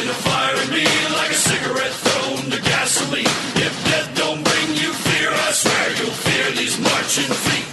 Catching a fire in me like a cigarette thrown to gasoline. If death don't bring you fear, I swear you'll fear these marching feet.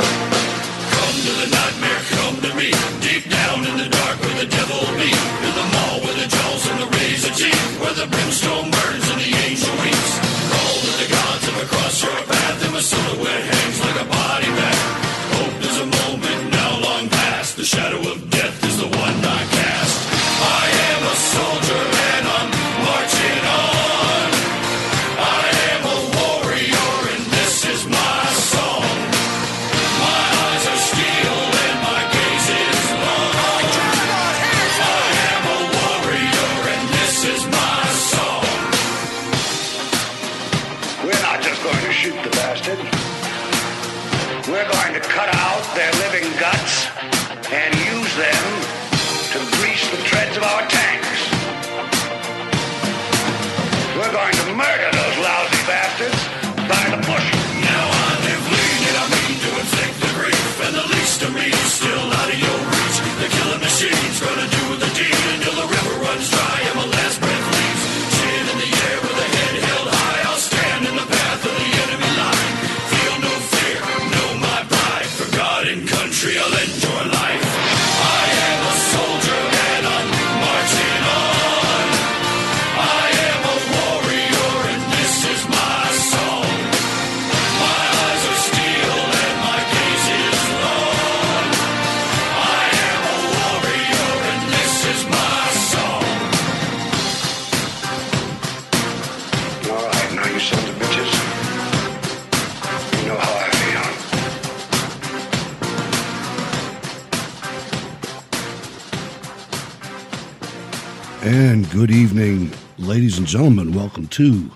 Good evening, ladies and gentlemen. Welcome to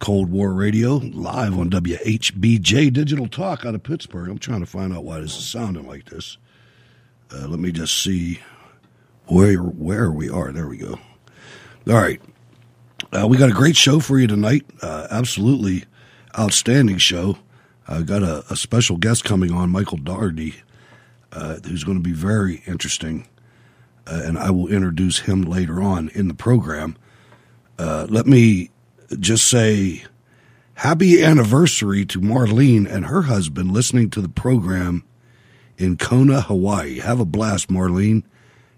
Cold War Radio, live on WHBJ Digital Talk out of Pittsburgh. I'm trying to find out why this is sounding like this. Uh, let me just see where where we are. There we go. All right, uh, we got a great show for you tonight. Uh, absolutely outstanding show. I got a, a special guest coming on, Michael Doherty, uh, who's going to be very interesting uh, and I will introduce him later on in the program. Uh, let me just say happy anniversary to Marlene and her husband listening to the program in Kona, Hawaii. Have a blast, Marlene.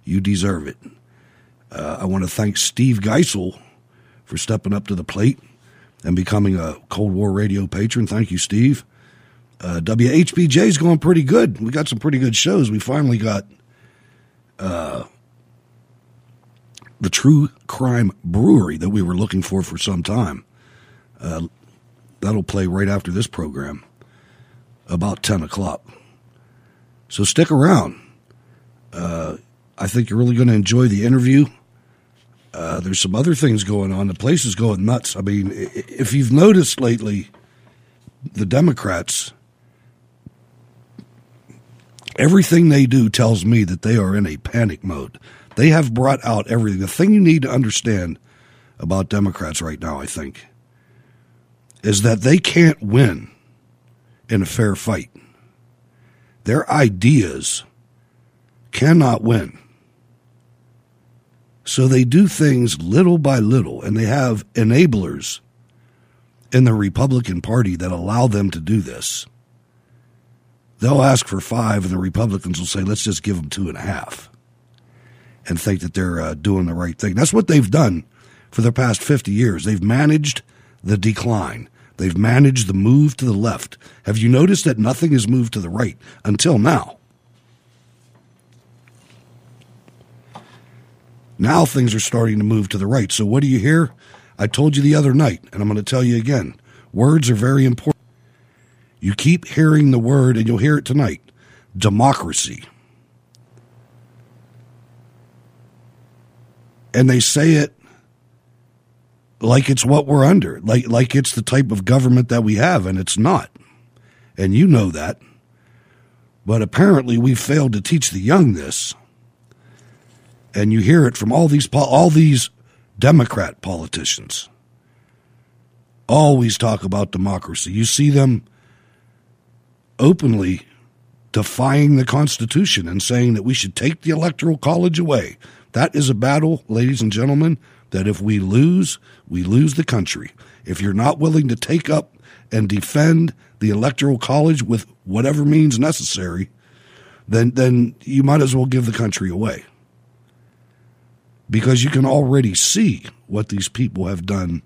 You deserve it. Uh, I want to thank Steve Geisel for stepping up to the plate and becoming a Cold War radio patron. Thank you, Steve. Uh, WHBJ is going pretty good. We got some pretty good shows. We finally got uh, the True Crime Brewery that we were looking for for some time. Uh, that'll play right after this program, about 10 o'clock. So stick around. Uh, I think you're really going to enjoy the interview. Uh, there's some other things going on. The place is going nuts. I mean, if you've noticed lately, the Democrats, everything they do tells me that they are in a panic mode. They have brought out everything. The thing you need to understand about Democrats right now, I think, is that they can't win in a fair fight. Their ideas cannot win. So they do things little by little, and they have enablers in the Republican Party that allow them to do this. They'll ask for five, and the Republicans will say, let's just give them two and a half, and think that they're uh, doing the right thing. That's what they've done for the past 50 years. They've managed the decline, they've managed the move to the left. Have you noticed that nothing has moved to the right until now? Now things are starting to move to the right. So what do you hear? I told you the other night, and I'm going to tell you again. Words are very important. You keep hearing the word, and you'll hear it tonight democracy. And they say it like it's what we're under, like, like it's the type of government that we have, and it's not. And you know that. But apparently, we've failed to teach the young this and you hear it from all these all these Democrat politicians. Always talk about democracy. You see them openly defying the Constitution and saying that we should take the Electoral College away. That is a battle, ladies and gentlemen, that if we lose, we lose the country. If you're not willing to take up and defend the Electoral College with whatever means necessary, then then you might as well give the country away because you can already see what these people have done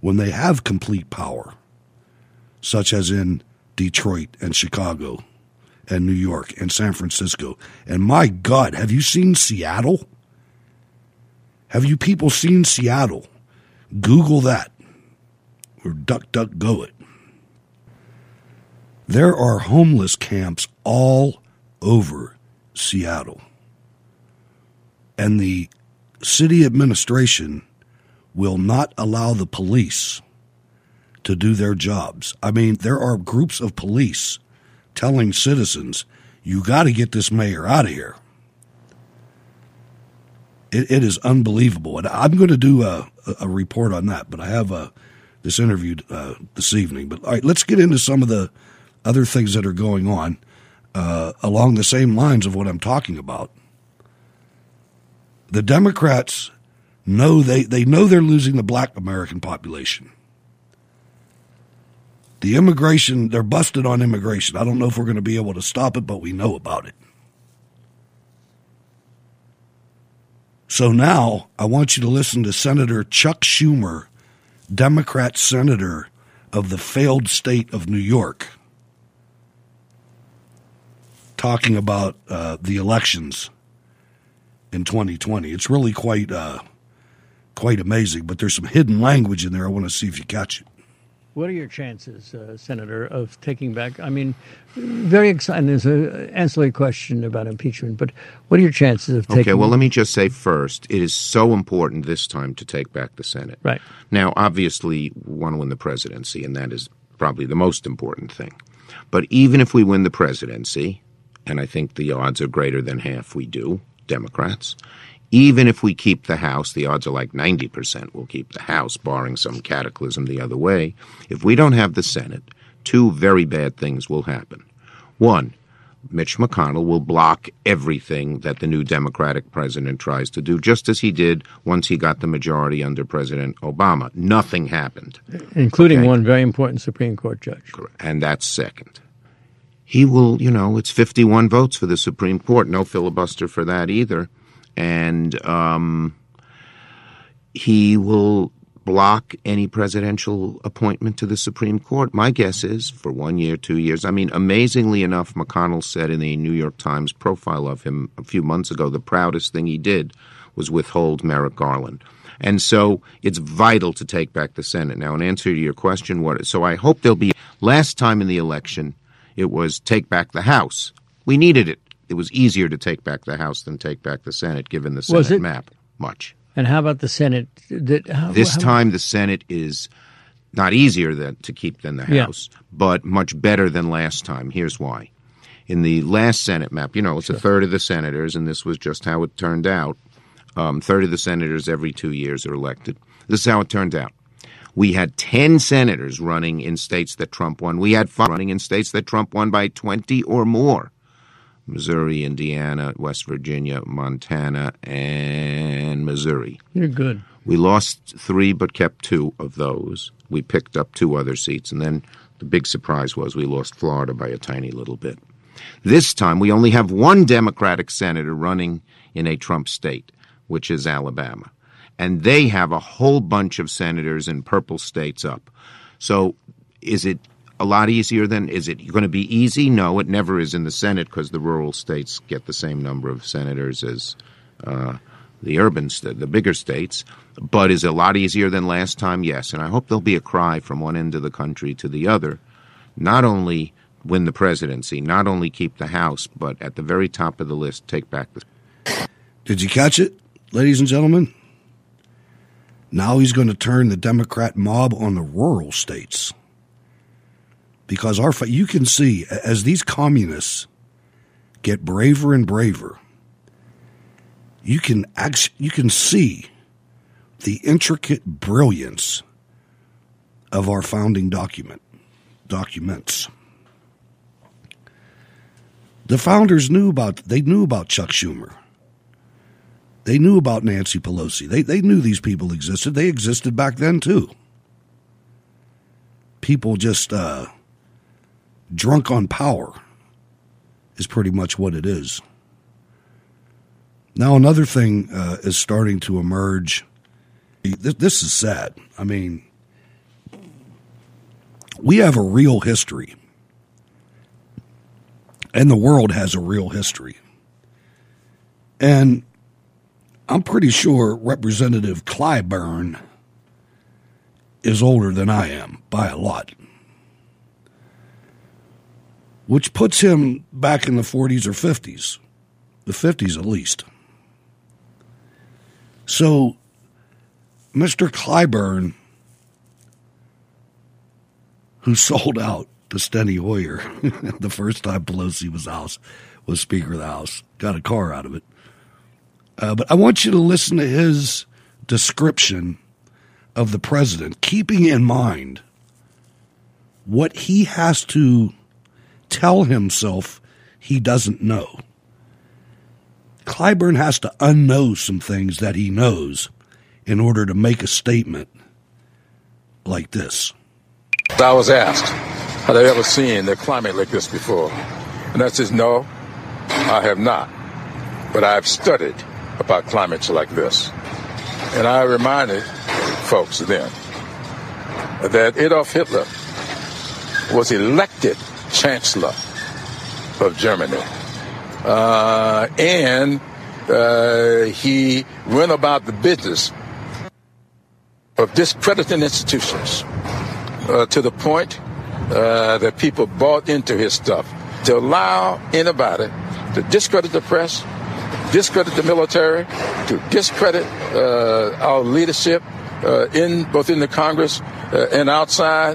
when they have complete power, such as in Detroit and Chicago and New York and San Francisco. And my God, have you seen Seattle? Have you people seen Seattle? Google that or duck, duck, go it. There are homeless camps all over Seattle. And the city administration will not allow the police to do their jobs. I mean, there are groups of police telling citizens, you got to get this mayor out of here. It, it is unbelievable. And I'm going to do a, a report on that, but I have a, this interview uh, this evening. But all right, let's get into some of the other things that are going on uh, along the same lines of what I'm talking about. The Democrats know they, they know they're losing the black American population. The immigration, they're busted on immigration. I don't know if we're going to be able to stop it, but we know about it. So now I want you to listen to Senator Chuck Schumer, Democrat senator of the failed state of New York, talking about uh, the elections in 2020. It's really quite uh, quite amazing, but there's some hidden language in there. I want to see if you catch it. What are your chances, uh, Senator, of taking back? I mean, very exciting. There's an ancillary question about impeachment, but what are your chances of taking? Okay, well, let me just say first, it is so important this time to take back the Senate. Right. Now, obviously, we want to win the presidency, and that is probably the most important thing. But even if we win the presidency, and I think the odds are greater than half we do, Democrats, even if we keep the House, the odds are like 90% we'll keep the House, barring some cataclysm the other way. If we don't have the Senate, two very bad things will happen. One, Mitch McConnell will block everything that the new Democratic president tries to do, just as he did once he got the majority under President Obama. Nothing happened. Including Okay. one very important Supreme Court judge. And that's second. He will, you know, it's 51 votes for the Supreme Court. No filibuster for that either. And um, he will block any presidential appointment to the Supreme Court. My guess is for one year, two years. I mean, amazingly enough, McConnell said in the New York Times profile of him a few months ago the proudest thing he did was withhold Merrick Garland. And so it's vital to take back the Senate. Now, in answer to your question, what so I hope there'll be last time in the election it was take back the House. We needed it. It was easier to take back the House than take back the Senate, given the Senate it? map. Much. And how about the Senate? Did, how, This how- time, the Senate is not easier than, to keep than the Yeah. House, but much better than last time. Here's why. In the last Senate map, you know, it's a third of the senators, and this was just how it turned out. Um, third of the senators every two years are elected. This is how it turned out. We had 10 senators running in states that Trump won. We had five running in states that Trump won by 20 or more Missouri, Indiana, West Virginia, Montana, and Missouri. You're good. We lost three, but kept two of those. We picked up two other seats, and then the big surprise was we lost Florida by a tiny little bit. This time, we only have one Democratic senator running in a Trump state, which is Alabama. And they have a whole bunch of senators in purple states up. So is it a lot easier than is it going to be easy? No, it never is in the Senate because the rural states get the same number of senators as uh, the urban, st- the bigger states. But is it a lot easier than last time? Yes, and I hope there'll be a cry from one end of the country to the other. Not only win the presidency, not only keep the House, but at the very top of the list, take back the. Did you catch it, ladies and gentlemen? Now he's going to turn the Democrat mob on the rural states. Because our you can see as these communists get braver and braver, you can act, you can see the intricate brilliance of our founding document documents. The founders knew about they knew about Chuck Schumer. They knew about Nancy Pelosi. They they knew these people existed. They existed back then too. People just uh, drunk on power is pretty much what it is. Now another thing uh, is starting to emerge. This, this is sad. I mean, we have a real history, and the world has a real history, and I'm pretty sure Representative Clyburn is older than I am by a lot, which puts him back in the 40s or 50s, the 50s at least. So, Mr. Clyburn who sold out to Steny Hoyer the first time Pelosi was House was Speaker of the House. Got a car out of it. Uh, but I want you to listen to his description of the president, keeping in mind what he has to tell himself he doesn't know. Clyburn has to unknow some things that he knows in order to make a statement like this. I was asked, have I ever seen the climate like this before? And I says, no, I have not. But I've studied about climates like this. And I reminded folks then that Adolf Hitler was elected Chancellor of Germany. Uh, and uh, he went about the business of discrediting institutions uh, to the point uh, that people bought into his stuff to allow anybody to discredit the press, discredit the military, to discredit uh, our leadership uh, in both in the Congress and outside.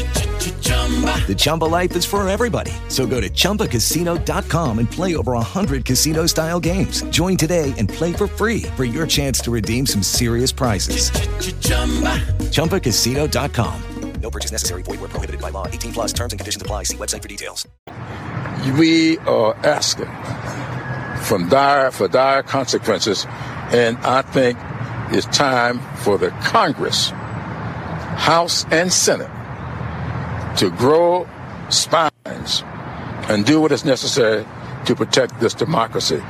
The Chumba life is for everybody. So go to ChumbaCasino.com and play over 100 casino-style games. Join today and play for free for your chance to redeem some serious prizes. ChumbaCasino.com. No purchase necessary. Void where prohibited by law. 18 plus terms and conditions apply. See website for details. We are asking from dire, for dire consequences, and I think it's time for the Congress, House, and Senate to grow spines and do what is necessary to protect this democracy.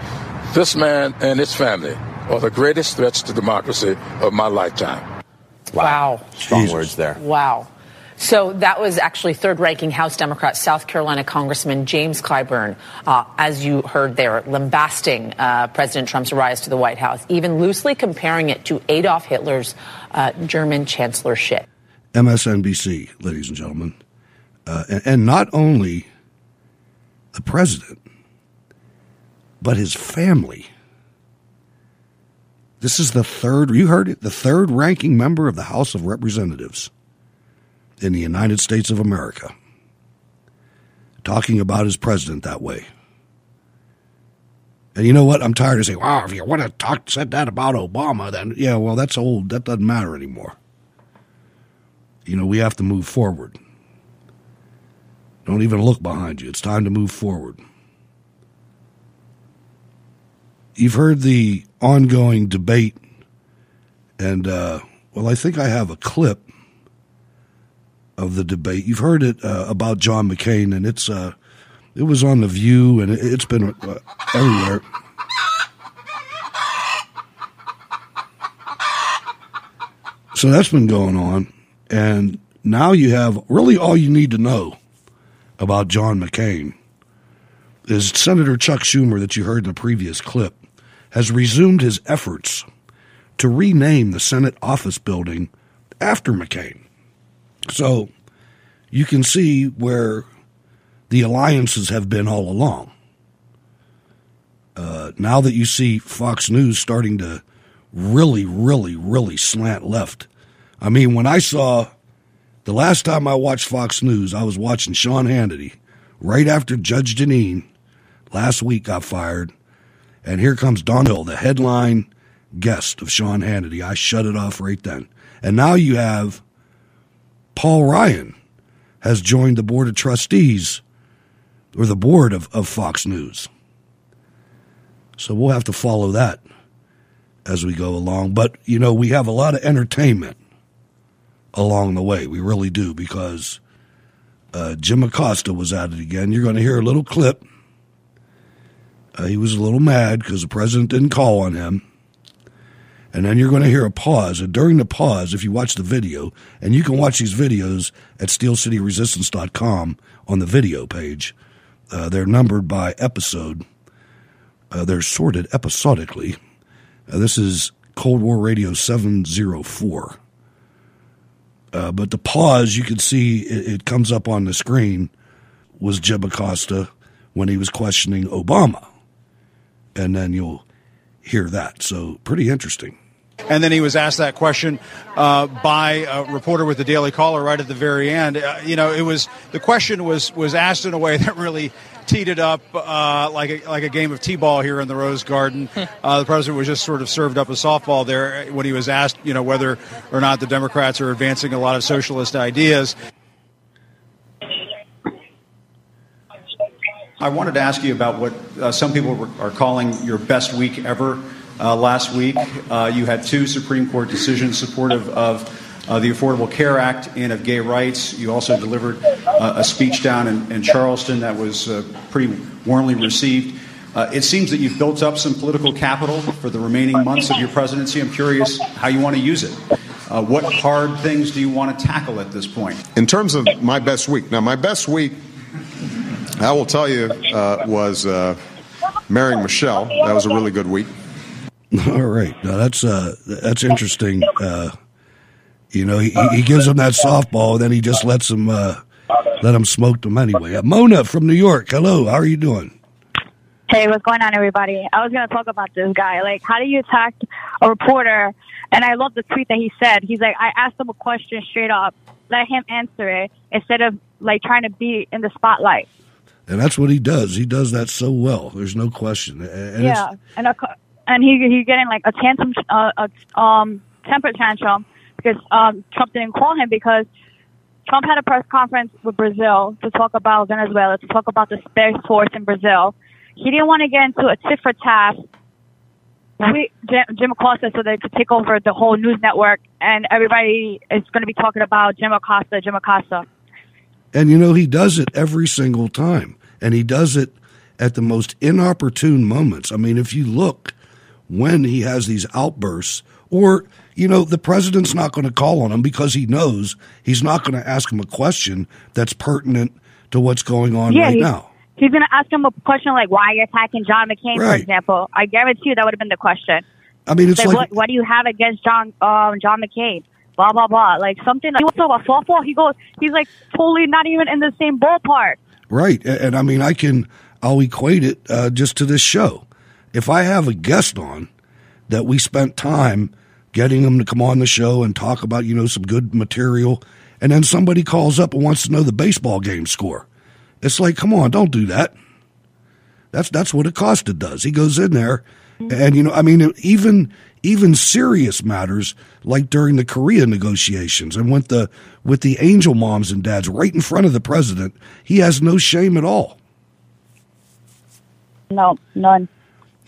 This man and his family are the greatest threats to democracy of my lifetime. Wow. Strong words there. Wow. So that was actually third ranking House Democrat, South Carolina Congressman James Clyburn, uh, as you heard there, lambasting uh, President Trump's rise to the White House, even loosely comparing it to Adolf Hitler's uh, German chancellorship. MSNBC, ladies and gentlemen. Uh, and, and not only the president, but his family. This is the third, you heard it, the third ranking member of the House of Representatives in the United States of America talking about his president that way. And you know what? I'm tired of saying, wow, if you want to talk, said that about Obama, then yeah, well, that's old. That doesn't matter anymore. You know, we have to move forward. Don't even look behind you. It's time to move forward. You've heard the ongoing debate, and, uh, well, I think I have a clip of the debate. You've heard it uh, about John McCain, and it's uh, it was on the View, and it, has been uh, everywhere. So that's been going on, and now you have really all you need to know about John McCain is Senator Chuck Schumer that you heard in the previous clip has resumed his efforts to rename the Senate office building after McCain. So you can see where the alliances have been all along. Uh, now that you see Fox News starting to really, really, really slant left. I mean, when I saw the last time I watched Fox News, I was watching Sean Hannity right after Judge Jeanine last week got fired. And here comes Don Hill, the headline guest of Sean Hannity. I shut it off right then. And now you have Paul Ryan has joined the board of trustees or the board of, of Fox News. So we'll have to follow that as we go along. But, you know, we have a lot of entertainment along the way. We really do because uh, Jim Acosta was at it again. You're going to hear a little clip. Uh, he was a little mad because the president didn't call on him. And then you're going to hear a pause. And during the pause, if you watch the video, and you can watch these videos at steelcityresistance.com on the video page, uh, they're numbered by episode. Uh, they're sorted episodically. Uh, this is Cold War Radio 704. Uh, but the pause, you can see it, it comes up on the screen, was Jeb Acosta when he was questioning Obama. And then you'll hear that. So, pretty interesting. And then he was asked that question uh, by a reporter with the Daily Caller right at the very end. Uh, you know, it was the question was was asked in a way that really teed it up uh, like a, like a game of t-ball here in the Rose Garden. Uh, the president was just sort of served up a softball there when he was asked, you know, whether or not the Democrats are advancing a lot of socialist ideas. I wanted to ask you about what uh, some people are calling your best week ever. Uh, last week, uh, you had two Supreme Court decisions supportive of uh, the Affordable Care Act and of gay rights. You also delivered uh, a speech down in, in, Charleston that was uh, pretty warmly received. Uh, it seems that you've built up some political capital for the remaining months of your presidency. I'm curious how you want to use it. what hard things do you want to tackle at this point? In terms of my best week, now, my best week I will tell you, uh, was uh, marrying Michelle. That was a really good week. All right, now that's uh, that's interesting. Uh, you know, he, he gives him that softball, and then he just lets him uh, let him smoke them anyway. Uh, Mona from New York. Hello, how are you doing? Hey, what's going on, everybody? I was going to talk about this guy. Like, how do you attack a reporter? And I love the tweet that he said. He's like, I asked him a question straight up, let him answer it instead of like trying to be in the spotlight and that's what he does. He does that so well. There's no question. And yeah, and a, and he he's getting like a tantrum, uh, a um, temper tantrum because um, Trump didn't call him because Trump had a press conference with Brazil to talk about Venezuela, to talk about the space force in Brazil. He didn't want to get into a tit for tat we, Jim, Jim Acosta so they could take over the whole news network, and everybody is going to be talking about Jim Acosta, Jim Acosta. And you know, he does it every single time. And he does it at the most inopportune moments. I mean, if you look when he has these outbursts, or, you know, the president's not going to call on him because he knows he's not going to ask him a question that's pertinent to what's going on yeah, right he's, now. He's going to ask him a question like, why are you attacking John McCain, right. for example? I guarantee you that would have been the question. I mean, it's like, like what, what, do you have against John um, John McCain? blah blah blah. Like something. Like, he wants to talk about softball. He goes. He's like totally not even in the same ballpark. Right, and I mean, I can. I'll equate it uh, just to this show. If I have a guest on that we spent time getting them to come on the show and talk about, you know, some good material, and then somebody calls up and wants to know the baseball game score, it's like, come on, don't do that. That's that's what Acosta does. He goes in there, and you know, I mean, even even serious matters like during the Korea negotiations and with the with the angel moms and dads right in front of the president, he has no shame at all. No, none.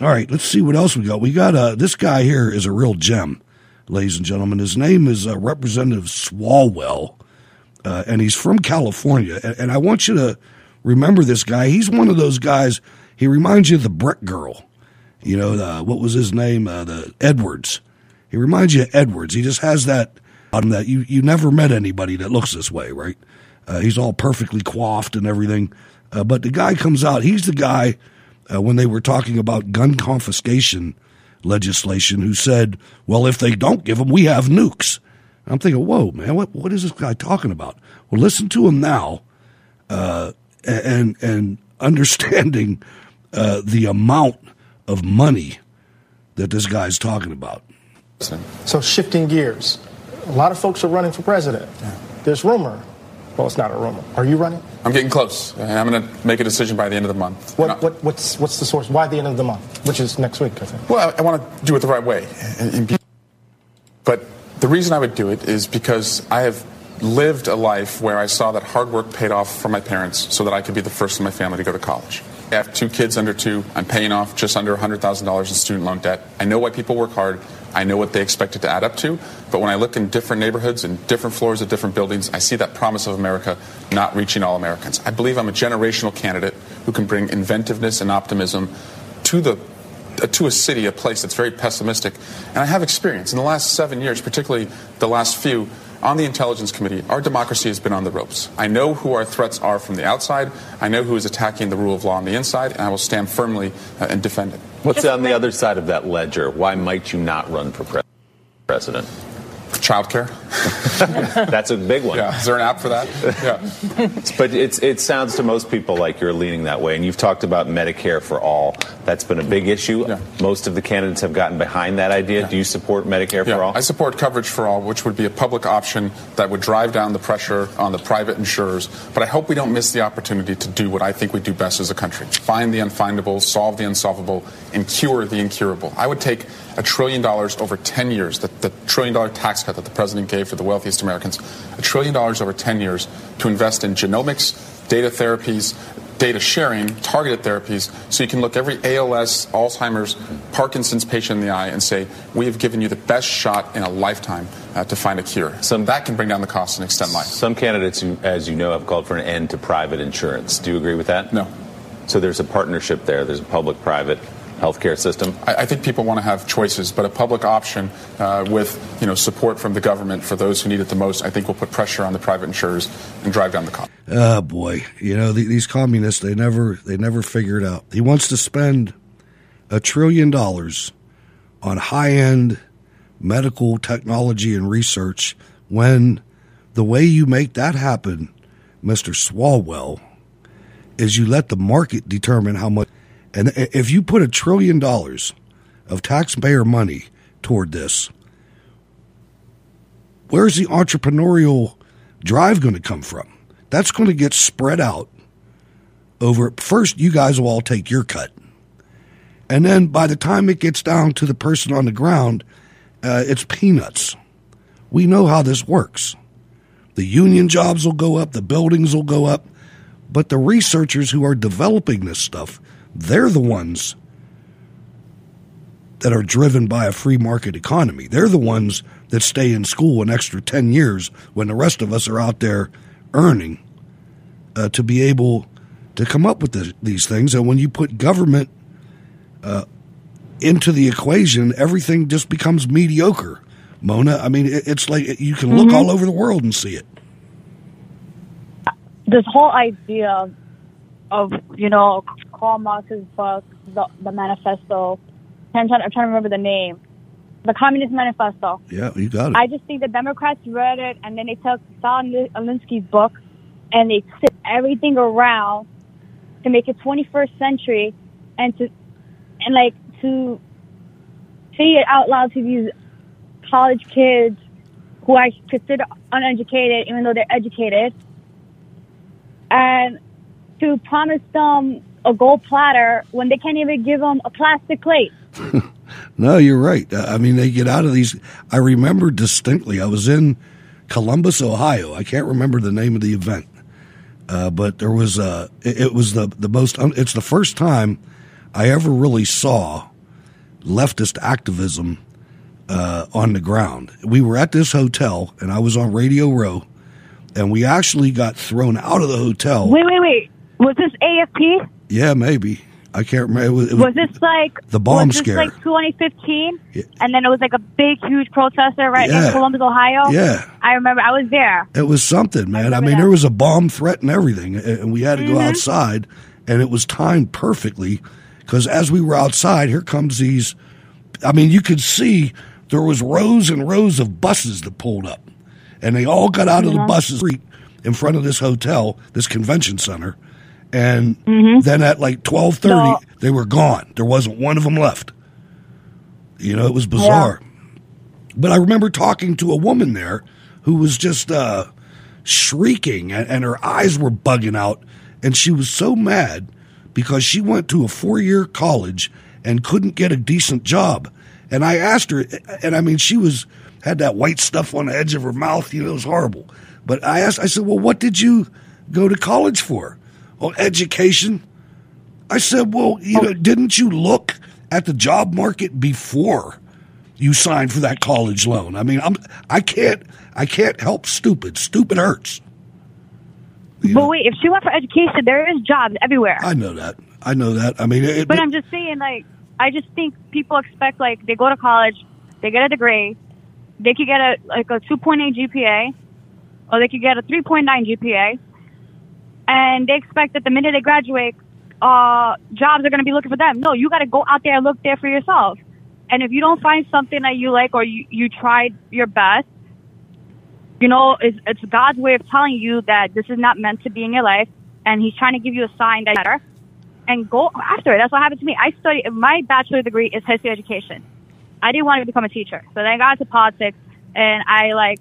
All right, let's see what else we got. We got uh, this guy here is a real gem, ladies and gentlemen. His name is uh, Representative Swalwell, uh, and he's from California. And, and I want you to remember this guy. He's one of those guys. He reminds you of the Breck girl you know, what was his name? Uh, the Edwards. He reminds you of Edwards. He just has that on that you you never met anybody that looks this way, right? Uh, he's all perfectly coiffed and everything. Uh, but the guy comes out. He's the guy uh, when they were talking about gun confiscation legislation who said, "Well, if they don't give them, we have nukes." I'm thinking, "Whoa, man, what what is this guy talking about?" Well, listen to him now, uh, and and understanding uh, the amount of money that this guy's talking about. So shifting gears, a lot of folks are running for president. Yeah. There's rumor. Well, it's not a rumor. Are you running? I'm getting close. I'm going to make a decision by the end of the month. What, what, what's, what's the source? Why the end of the month? Which is next week, I think. Well, I, I want to do it the right way. But the reason I would do it is because I have lived a life where I saw that hard work paid off for my parents so that I could be the first in my family to go to college. I have two kids under two. I'm paying off just under $100,000 in student loan debt. I know why people work hard. I know what they expect it to add up to. But when I look in different neighborhoods and different floors of different buildings, I see that promise of America not reaching all Americans. I believe I'm a generational candidate who can bring inventiveness and optimism to the uh, to a city, a place that's very pessimistic. And I have experience in the last seven years, particularly the last few, on the Intelligence Committee. Our democracy has been on the ropes. I know who our threats are from the outside. I know who is attacking the rule of law on the inside, and I will stand firmly uh, and defend it. What's on the other side of that ledger? Why might you not run for pre- president? Childcare. That's a big one. Yeah. Is there an app for that? Yeah. but it's, it sounds to most people like you're leaning that way. And you've talked about Medicare for all. That's been a big issue. Most of the candidates have gotten behind that idea. Do you support Medicare Yeah, for all? I support coverage for all, which would be a public option that would drive down the pressure on the private insurers. But I hope we don't miss the opportunity to do what I think we do best as a country find the unfindable, solve the unsolvable, and cure the incurable. I would take a trillion dollars over 10 years, the, the trillion dollar tax cut that the president gave to the wealthiest Americans, a trillion dollars over 10 years to invest in genomics, data therapies, data sharing, targeted therapies, so you can look every ALS, Alzheimer's, Parkinson's patient in the eye and say, we have given you the best shot in a lifetime uh, to find a cure. So that can bring down the cost and extend life. Some candidates, as you know, have called for an end to private insurance. Do you agree with that? No. So there's a partnership there. There's a public-private healthcare system. I, I think people want to have choices, but a public option uh, with you know support from the government for those who need it the most, I think will put pressure on the private insurers and drive down the cost. Oh boy, you know the, these communists they never they never figure it out. He wants to spend a trillion dollars on high end medical technology and research when the way you make that happen, Mister Swalwell, is you let the market determine how much. And if you put a trillion dollars of taxpayer money toward this, where's the entrepreneurial drive going to come from? That's going to get spread out over. First, you guys will all take your cut. And then by the time it gets down to the person on the ground, uh, it's peanuts. We know how this works. The union jobs will go up, the buildings will go up, but the researchers who are developing this stuff, they're the ones that are driven by a free market economy. They're the ones that stay in school an extra 10 years when the rest of us are out there earning uh, to be able to come up with the, these things. And when you put government uh, into the equation, everything just becomes mediocre. Mona, I mean, it, it's like you can look Mhm. all over the world and see it. this whole idea of you know Karl Marx's book, the, the Manifesto. I'm trying, I'm trying to remember the name, the Communist Manifesto. Yeah, you got it. I just think the Democrats read it and then they took Saul Alinsky's book and they sit everything around to make it 21st century and to and like to say it out loud to these college kids who I consider uneducated even though they're educated and to promise them a gold platter when they can't even give them a plastic plate. No, you're right. Uh, I mean, they get out of these. I remember distinctly. I was in Columbus, Ohio. I can't remember the name of the event, uh, but there was uh, it, it was the the most. It's the first time I ever really saw leftist activism uh, on the ground. We were at this hotel, and I was on Radio Row, and we actually got thrown out of the hotel. Wait, wait, wait. Was this AFP? Yeah, maybe. I can't remember. It was, it was- Was this like the bomb was this scare. like 2015? And then it was like a big, huge protester right Yeah. in Columbus, Ohio. Yeah. I remember. I was there. It was something, man. I, mean, there was a bomb threat and everything, and and we had to go mm-hmm. outside, and it was timed perfectly because as we were outside, here comes these. I mean, you could see there was rows and rows of buses that pulled up, and they all got out of the uh-huh. buses in front of this hotel, this convention center, and Mm-hmm. then at like twelve thirty, No. they were gone. There wasn't one of them left. You know, it was bizarre. But I remember talking to a woman there who was just uh, shrieking and, and her eyes were bugging out. And she was so mad because she went to a four year college and couldn't get a decent job. And I asked her, and I mean, she was had that white stuff on the edge of her mouth. You know, it was horrible. But I asked, I said, well, what did you go to college for? Oh, education. I said, well, you know, didn't you look at the job market before you signed for that college loan? I mean, I'm I can't I can't help stupid. Stupid hurts. But wait, if she went for education, there is jobs everywhere. I know that. I know that. I mean, it, But I'm just saying, like, I just think people expect, like, they go to college, they get a degree, they could get a like a 2.8 GPA, or they could get a 3.9 GPA, and they expect that the minute they graduate, uh, jobs are going to be looking for them. No, you got to go out there and look there for yourself. And if you don't find something that you like, or you you tried your best, you know, it's, it's God's way of telling you that this is not meant to be in your life, and He's trying to give you a sign that better, and go after it. That's what happened to me. I studied my bachelor degree is history education. I didn't want to become a teacher, so then I got into politics, and I like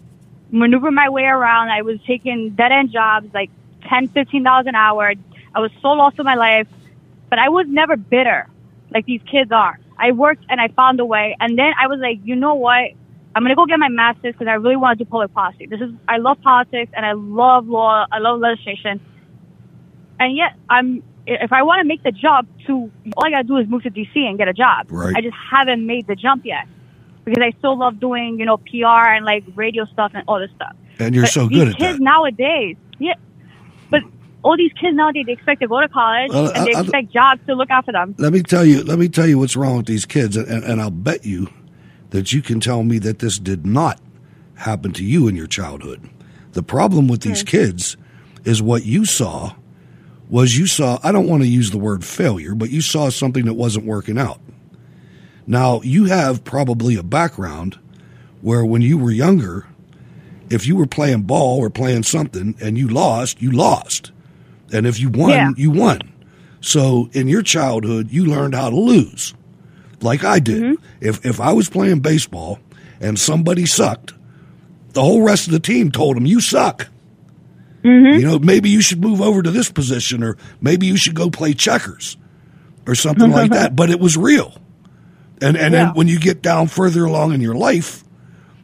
maneuvered my way around. I was taking dead end jobs, like ten, fifteen dollars an hour. I was so lost in my life, but I was never bitter like these kids are. I worked and I found a way, and then I was like, you know what? I'm gonna go get my master's because I really want to do public policy. This is I love politics and I love law. I love legislation, and yet I'm if I want to make the jump to all I gotta do is move to DC and get a job. Right. I just haven't made the jump yet because I still love doing you know PR and like radio stuff and all this stuff. And you're But so these good at kids that. nowadays, yeah. All these kids nowadays, they expect to go to college Well, and they I- I- expect jobs to look out for them. Let me tell you. Let me tell you what's wrong with these kids, and, and, and I'll bet you that you can tell me that this did not happen to you in your childhood. The problem with these hmm. kids is what you saw was you saw. I don't want to use the word failure, but you saw something that wasn't working out. Now you have probably a background where when you were younger, if you were playing ball or playing something and you lost, you lost. And if you won, Yeah. you won. So in your childhood, you learned how to lose, like I did. Mm-hmm. If if I was playing baseball and somebody sucked, the whole rest of the team told him, "You suck." Mm-hmm. You know, maybe you should move over to this position, or maybe you should go play checkers, or something like that. But it was real. And and then when you get down further along in your life,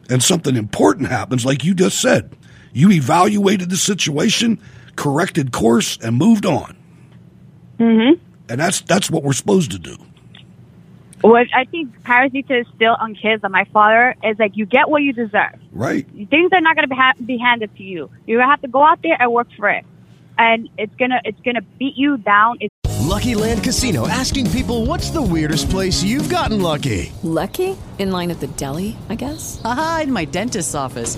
and something important happens, like you just said, you evaluated the situation, corrected course, and moved on. Mm-hmm. And that's that's what we're supposed to do. What I think parents need to instill on kids, and my father, is like you get what you deserve. Right. Things are not going to be, ha- be handed to you. You have to go out there and work for it, and it's gonna it's gonna beat you down. It's Lucky Land Casino asking people what's the weirdest place you've gotten lucky? Lucky? In line at the deli, I guess? Aha, in my dentist's office.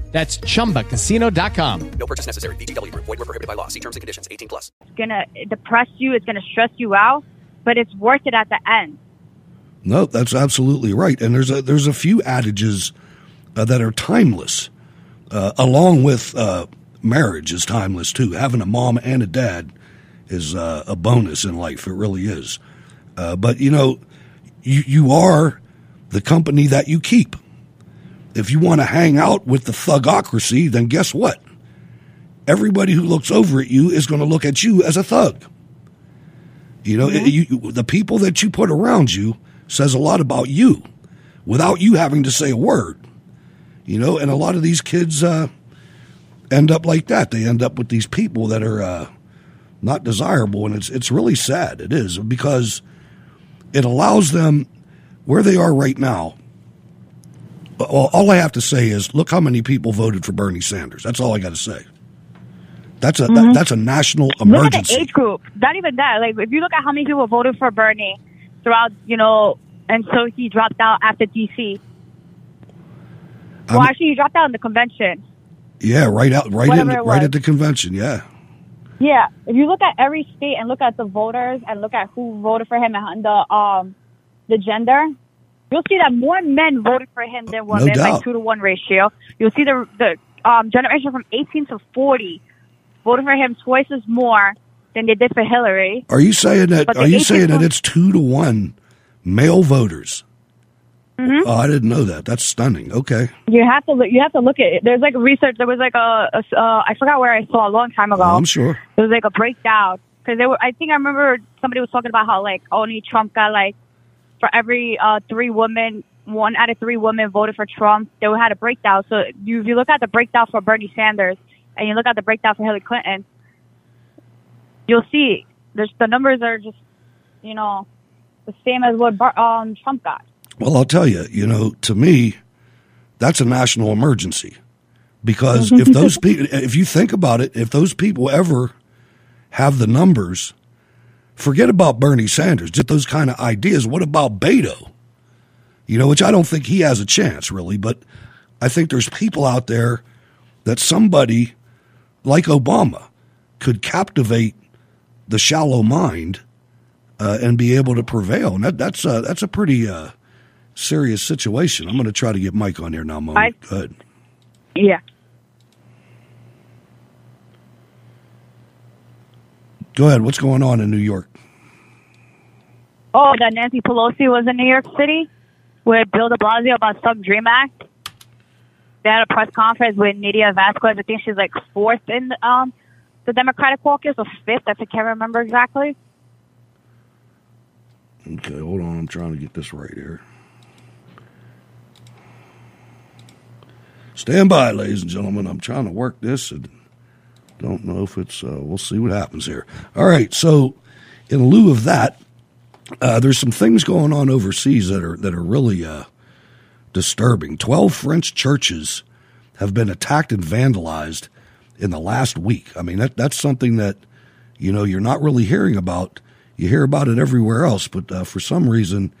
That's chumbacasino.com. No purchase necessary. VGW Group. Void were prohibited by law. See terms and conditions. 18 plus. It's gonna depress you. It's gonna stress you out, but it's worth it at the end. No, that's absolutely right. And there's a there's a few adages uh, that are timeless, uh, along with uh, marriage is timeless too. Having a mom and a dad is uh, a bonus in life. It really is. Uh, but you know, you you are the company that you keep. If you want to hang out with the thugocracy, then guess what? Everybody who looks over at you is going to look at you as a thug. You know, you, the people that you put around you says a lot about you without you having to say a word. You know, and a lot of these kids uh, end up like that. They end up with these people that are uh, not desirable, and it's it's really sad. It is because it allows them where they are right now. All I have to say is, look how many people voted for Bernie Sanders. That's all I got to say. That's a that, Mhm. that's a national Look at emergency. the age group. Not even that. Like if you look at how many people voted for Bernie throughout, you know, and so he dropped out after DC. Well, I'm- actually, he dropped out in the convention. Yeah, right out, right in, Whatever right at the convention. Yeah, Yeah, if you look at every state and look at the voters and look at who voted for him and the um the gender, you'll see that more men voted for him than women, doubt. like two to one ratio. You'll see the the um generation from 18 to 40 voted for him twice as more than they did for Hillary. Are you saying that? But Are you saying that it's two to one male voters? Mhm. Oh, I didn't know that. That's stunning. Okay. You have to look. You have to look at it. There's like research. There was like a, a uh, I forgot where I saw a long time ago. Oh, I'm sure. It was like a breakdown because they were. I think I remember somebody was talking about how like only Trump got like for every uh, three women, one out of three women voted for Trump. They had a breakdown. So you, if you look at the breakdown for Bernie Sanders and you look at the breakdown for Hillary Clinton, you'll see there's the numbers are just you know the same as what Bar- um, Trump got. Well, I'll tell you. You know, to me, that's a national emergency because if those people, if you think about it, if those people ever have the numbers, forget about Bernie Sanders. Just those kind of ideas. What about Beto? You know, which I don't think he has a chance really, but I think there's people out there that somebody like Obama could captivate the shallow mind uh, and be able to prevail. And that, that's uh, that's a pretty uh, serious situation. I'm going to try to get Mike on here now. Moment. I- Go ahead. Yeah. Go ahead. What's going on in New York? Oh, that Nancy Pelosi was in New York City with Bill de Blasio about some Dream Act. They had a press conference with Nydia Vasquez. I think she's like fourth in um, the Democratic caucus or fifth. I can't remember exactly. Okay, hold on. I'm trying to get this right here. Stand by, ladies and gentlemen. I'm trying to work this and don't know if it's, uh, we'll see what happens here. All right, so in lieu of that, uh, there's some things going on overseas that are, that are really uh, disturbing. 12 French churches have been attacked and vandalized in the last week. I mean, that, that's something that, you know, you're not really hearing about. You hear about it everywhere else, but uh, for some reason,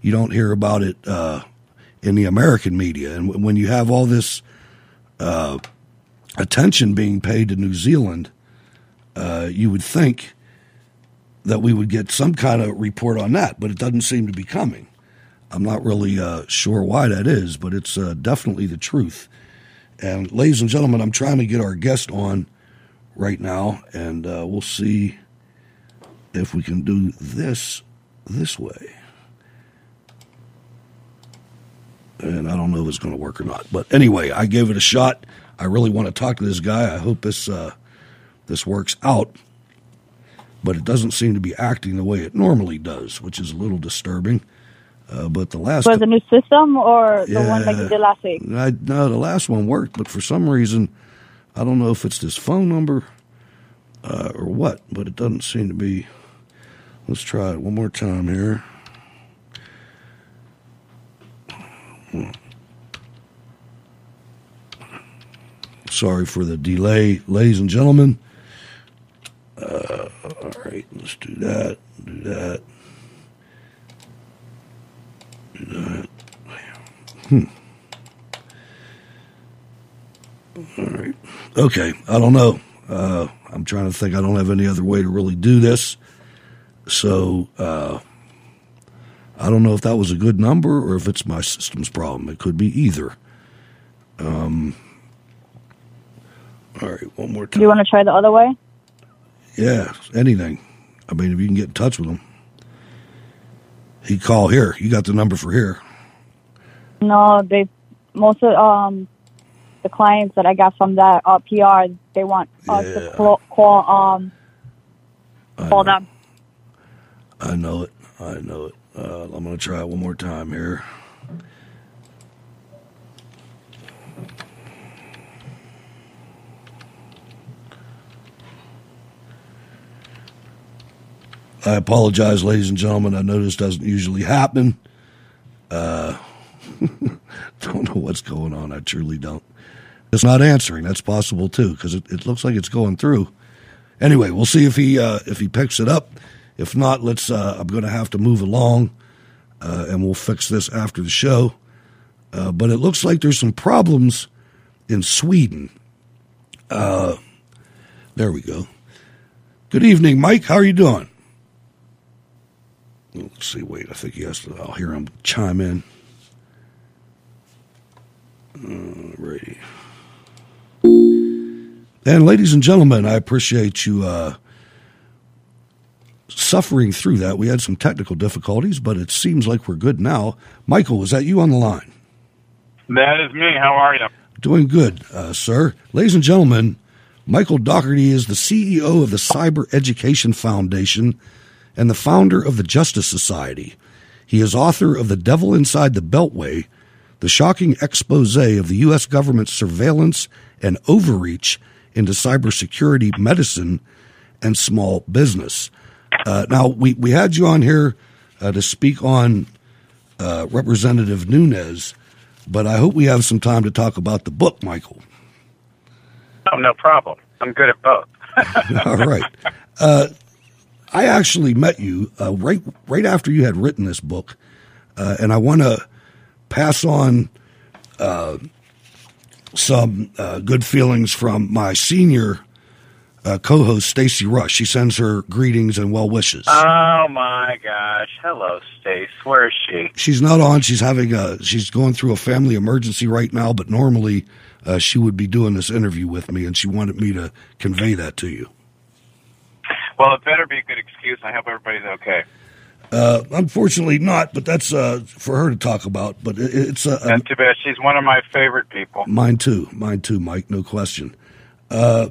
you don't hear about it uh, in the American media. And w- when you have all this uh, attention being paid to New Zealand, uh, you would think that we would get some kind of report on that, but it doesn't seem to be coming. I'm not really uh, sure why that is, but it's uh, definitely the truth. And, ladies and gentlemen, I'm trying to get our guest on right now, and uh, we'll see if we can do this this way. And I don't know if it's going to work or not. But anyway, I gave it a shot. I really want to talk to this guy. I hope this uh, this works out. But it doesn't seem to be acting the way it normally does, which is a little disturbing. Uh, but the last Was it a new system or the one that you did last week? I, no, the last one worked, but for some reason, I don't know if it's this phone number uh, or what, but it doesn't seem to be. Let's try it one more time here. Sorry for the delay, ladies and gentlemen. Uh, all right, let's do that. Do that. Do that. Hmm. All right. Okay. I don't know. Uh, I'm trying to think. I don't have any other way to really do this. So uh, I don't know if that was a good number or if it's my system's problem. It could be either. Um, all right. One more time. Do you want to try the other way? Yeah, anything. I mean, if you can get in touch with him, he call here. You got the number for here. No, they most of um the clients that I got from that uh, PR they want us Yeah. to call, call um call them. I know it. I know it. Uh, I'm going to try it one more time here. I apologize, ladies and gentlemen. I know this doesn't usually happen. Uh, don't know what's going on. I truly don't. It's not answering. That's possible too, because it, it looks like it's going through. Anyway, we'll see if he uh, if he picks it up. If not, let's. Uh, I'm going to have to move along, uh, and we'll fix this after the show. Uh, but it looks like there's some problems in Sweden. Uh, there we go. Good evening, Mike. How are you doing? Let's see. Wait, I think he has to. I'll hear him chime in. Alrighty. And ladies and gentlemen, I appreciate you uh, suffering through that. We had some technical difficulties, but it seems like we're good now. Michael, is that you on the line? That is me. How are you? Doing good, uh, sir. Ladies and gentlemen, Michael Daugherty is the CEO of the Cyber Education Foundation and the founder of the Justice Society. He is author of The Devil Inside the Beltway, the shocking expose of the U.S. government's surveillance and overreach into cybersecurity, medicine, and small business. Uh, now, we, we had you on here uh, to speak on uh, Representative Nunes, but I hope we have some time to talk about the book, Michael. Oh, no problem. I'm good at both. All right. I actually met you uh, right right after you had written this book, uh, and I want to pass on uh, some uh, good feelings from my senior uh, co-host Stacy Rush. She sends her greetings and well wishes. Oh my gosh! Hello, Stace. Where is she? She's not on. She's having a. She's going through a family emergency right now, but normally uh, she would be doing this interview with me, and she wanted me to convey that to you. Well, it better be a good excuse. I hope everybody's okay. Uh, unfortunately, not. But that's uh, for her to talk about. But it, it's uh, That's too bad. She's one of my favorite people. mine too. Mine too, Mike. No question. Uh,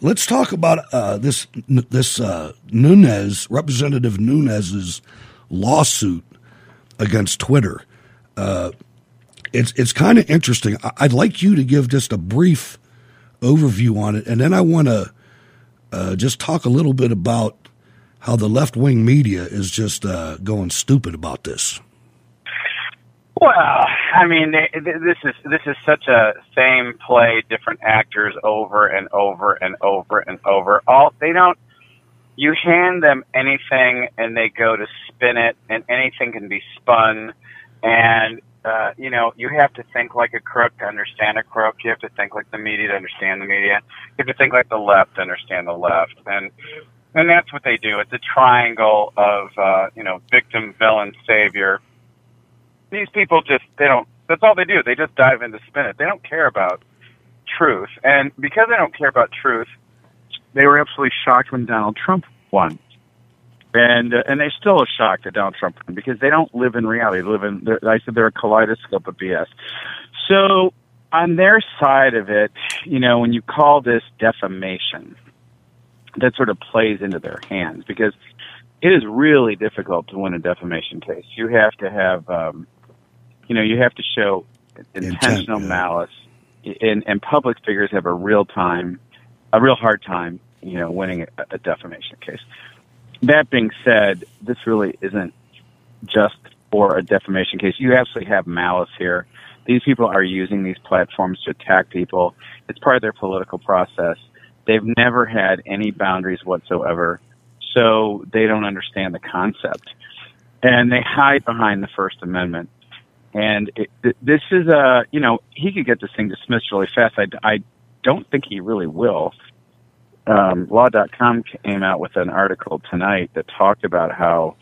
let's talk about uh, this this uh, Nunes Representative Nunes's lawsuit against Twitter. Uh, it's it's kind of interesting. I'd like you to give just a brief overview on it, and then I want to uh, just talk a little bit about how the left wing media is just uh, going stupid about this. Well, I mean, this is this is such a same play, different actors over and over and over and over. All they don't. You hand them anything, and they go to spin it, and anything can be spun. And uh, you know, you have to think like a crook to understand a crook. You have to think like the media to understand the media. You have to think like the left to understand the left. And and that's what they do. It's a triangle of uh, you know victim, villain, savior. These people just they don't. That's all they do. They just dive into spin it. They don't care about truth. And because they don't care about truth, they were absolutely shocked when Donald Trump won. And uh, and they still are shocked that Donald Trump because they don't live in reality. They live in. they're- I said they're a kaleidoscope of BS. So on their side of it, you know, when you call this defamation, that sort of plays into their hands because it is really difficult to win a defamation case. You have to have, um, you know, you have to show intentional malice, and, and public figures have a real time, a real hard time, you know, winning a, a defamation case. That being said, this really isn't just for a defamation case. You absolutely have malice here. These people are using these platforms to attack people. It's part of their political process. They've never had any boundaries whatsoever, so they don't understand the concept. And they hide behind the First Amendment. And it, this is a, you know, he could get this thing dismissed really fast. I, I don't think he really will. Um, Law.com came out with an article tonight that talked about how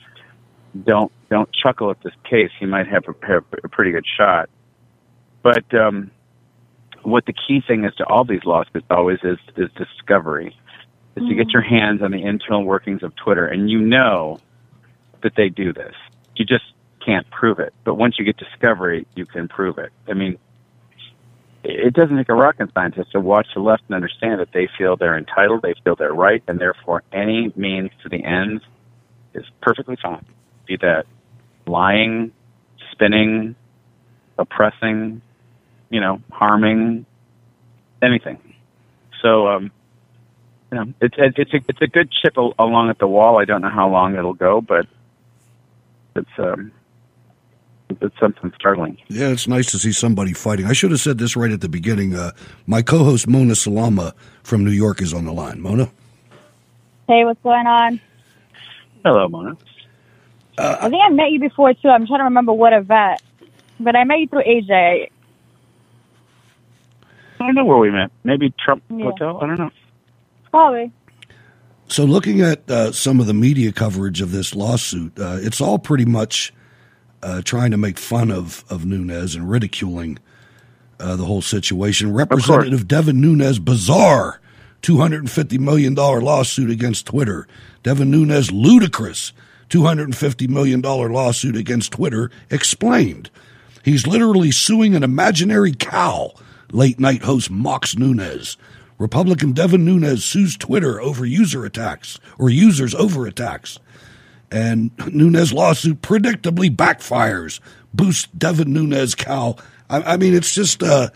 don't don't chuckle at this case. He might have a, a pretty good shot. But um, what the key thing is to all these lawsuits always is is discovery, is to get your hands on the internal workings of Twitter, and you know that they do this. You just can't prove it, but once you get discovery, you can prove it. I mean, it doesn't take a rocket scientist to watch the left and understand that they feel they're entitled, they feel they're right, and therefore any means to the end is perfectly fine. Be that lying, spinning, oppressing, you know, harming, anything. So, um, you know, it's it's a it's a good chip along at the wall. I don't know how long it'll go, but it's um, it's something startling. Yeah, it's nice to see somebody fighting. I should have said this right at the beginning. Uh, my co-host Mona Salama from New York is on the line. Mona, Hey, what's going on? Hello, Mona. I think I met you before too. I'm trying to remember what event, but I met you through AJ. I don't know where we met. Maybe Trump Yeah. Hotel. I don't know. Probably. So, looking at uh, some of the media coverage of this lawsuit, uh, it's all pretty much uh, trying to make fun of, of Nunes and ridiculing uh, the whole situation. Representative Devin Nunes, bizarre $250 million lawsuit against Twitter. Devin Nunes, ludicrous $250 million lawsuit against Twitter, explained. He's literally suing an imaginary cow, late night host mocks Nunes. Republican Devin Nunes sues Twitter over user attacks or users over attacks. And Nunes lawsuit predictably backfires, boosts Devin Nunes cow. I, I mean, it's just, uh,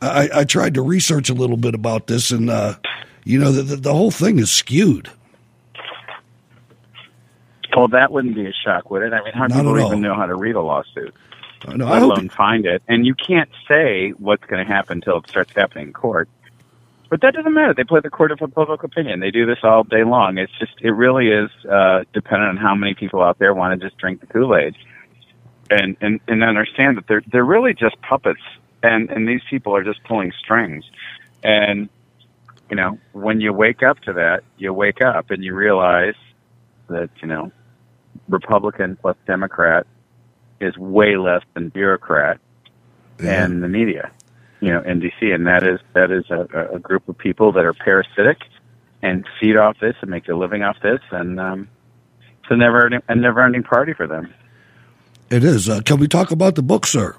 I, I, tried to research a little bit about this, and, uh, you know, the, the, the whole thing is skewed. Well, that wouldn't be a shock, would it? I mean, how Not people even know how to read a lawsuit, I know. I let hope alone find it? And you can't say what's going to happen until it starts happening in court. But that doesn't matter. They play the court of public opinion. They do this all day long. It's just, it really is uh, dependent on how many people out there want to just drink the Kool Aid and, and and understand that they're they're really just puppets, and and these people are just pulling strings. And you know, when you wake up to that, you wake up and you realize that you know, Republican plus Democrat is way less than bureaucrat and the media, you know, in DC, and that is that is a, a group of people that are parasitic and feed off this and make a living off this, and um, it's a never a never ending party for them. it is. Uh, can we talk about the book, sir?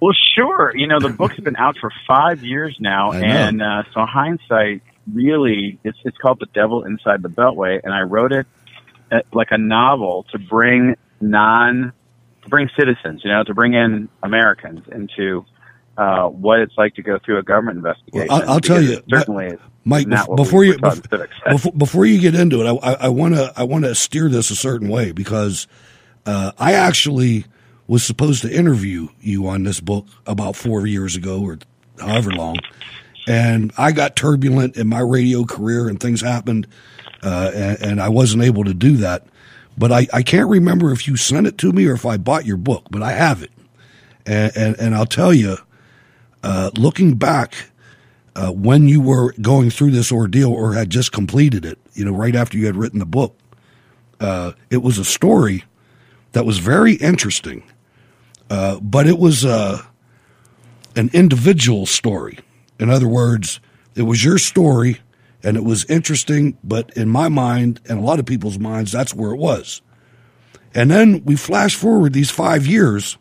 Well, sure. You know, the book's been out for five years now, and uh, so hindsight really it's it's called The Devil Inside the Beltway, and I wrote it uh, like a novel to bring non to bring citizens, you know, to bring in Americans into uh, what it's like to go through a government investigation. I'll, I'll tell you, certainly Mike. before we you were taught in bef- civics. before, before you get into it, I want to I want to steer this a certain way because uh, I actually was supposed to interview you on this book about four years ago or however long, and I got turbulent in my radio career and things happened, uh, and, and I wasn't able to do that. But I, I can't remember if you sent it to me or if I bought your book, but I have it, and and, and I'll tell you, uh, looking back uh, when you were going through this ordeal or had just completed it, you know, right after you had written the book, uh, it was a story that was very interesting, uh, but it was uh, an individual story. In other words, it was your story and it was interesting, but in my mind and a lot of people's minds, that's where it was. And then we flash forward these five years,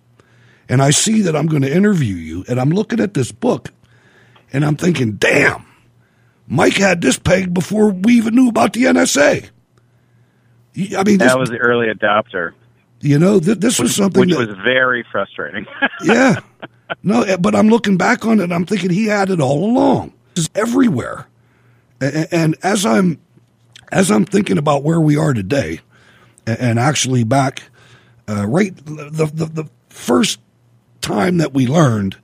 and I see that I'm going to interview you, and I'm looking at this book, and I'm thinking, damn, Mike had this pegged before we even knew about the NSA. I mean, this, that was the early adopter, you know, th- this was which, something which that, was very frustrating. yeah. No, eh, but I'm looking back on it and I'm thinking he had it all along. It's everywhere. And as I'm as I'm thinking about where we are today, and actually back uh, right the, the the first time that we learned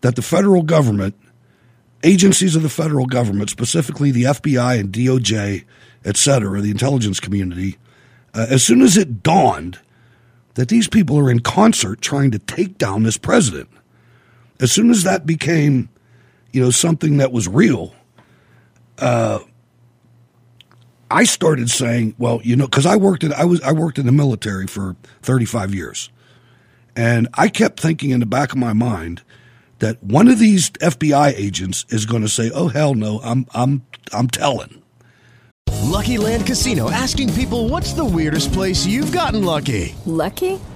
that the federal government, agencies of the federal government, specifically the FBI and DOJ, et cetera, the intelligence community, uh, as soon as it dawned that these people are in concert trying to take down this president, as soon as that became, you know, something that was real, uh, I started saying, well, you know, because I worked in I was I worked in the military for 35 years, and I kept thinking in the back of my mind that one of these FBI agents is going to say, "Oh hell no, I'm I'm I'm telling." Lucky Land Casino asking people what's the weirdest place you've gotten lucky? Lucky?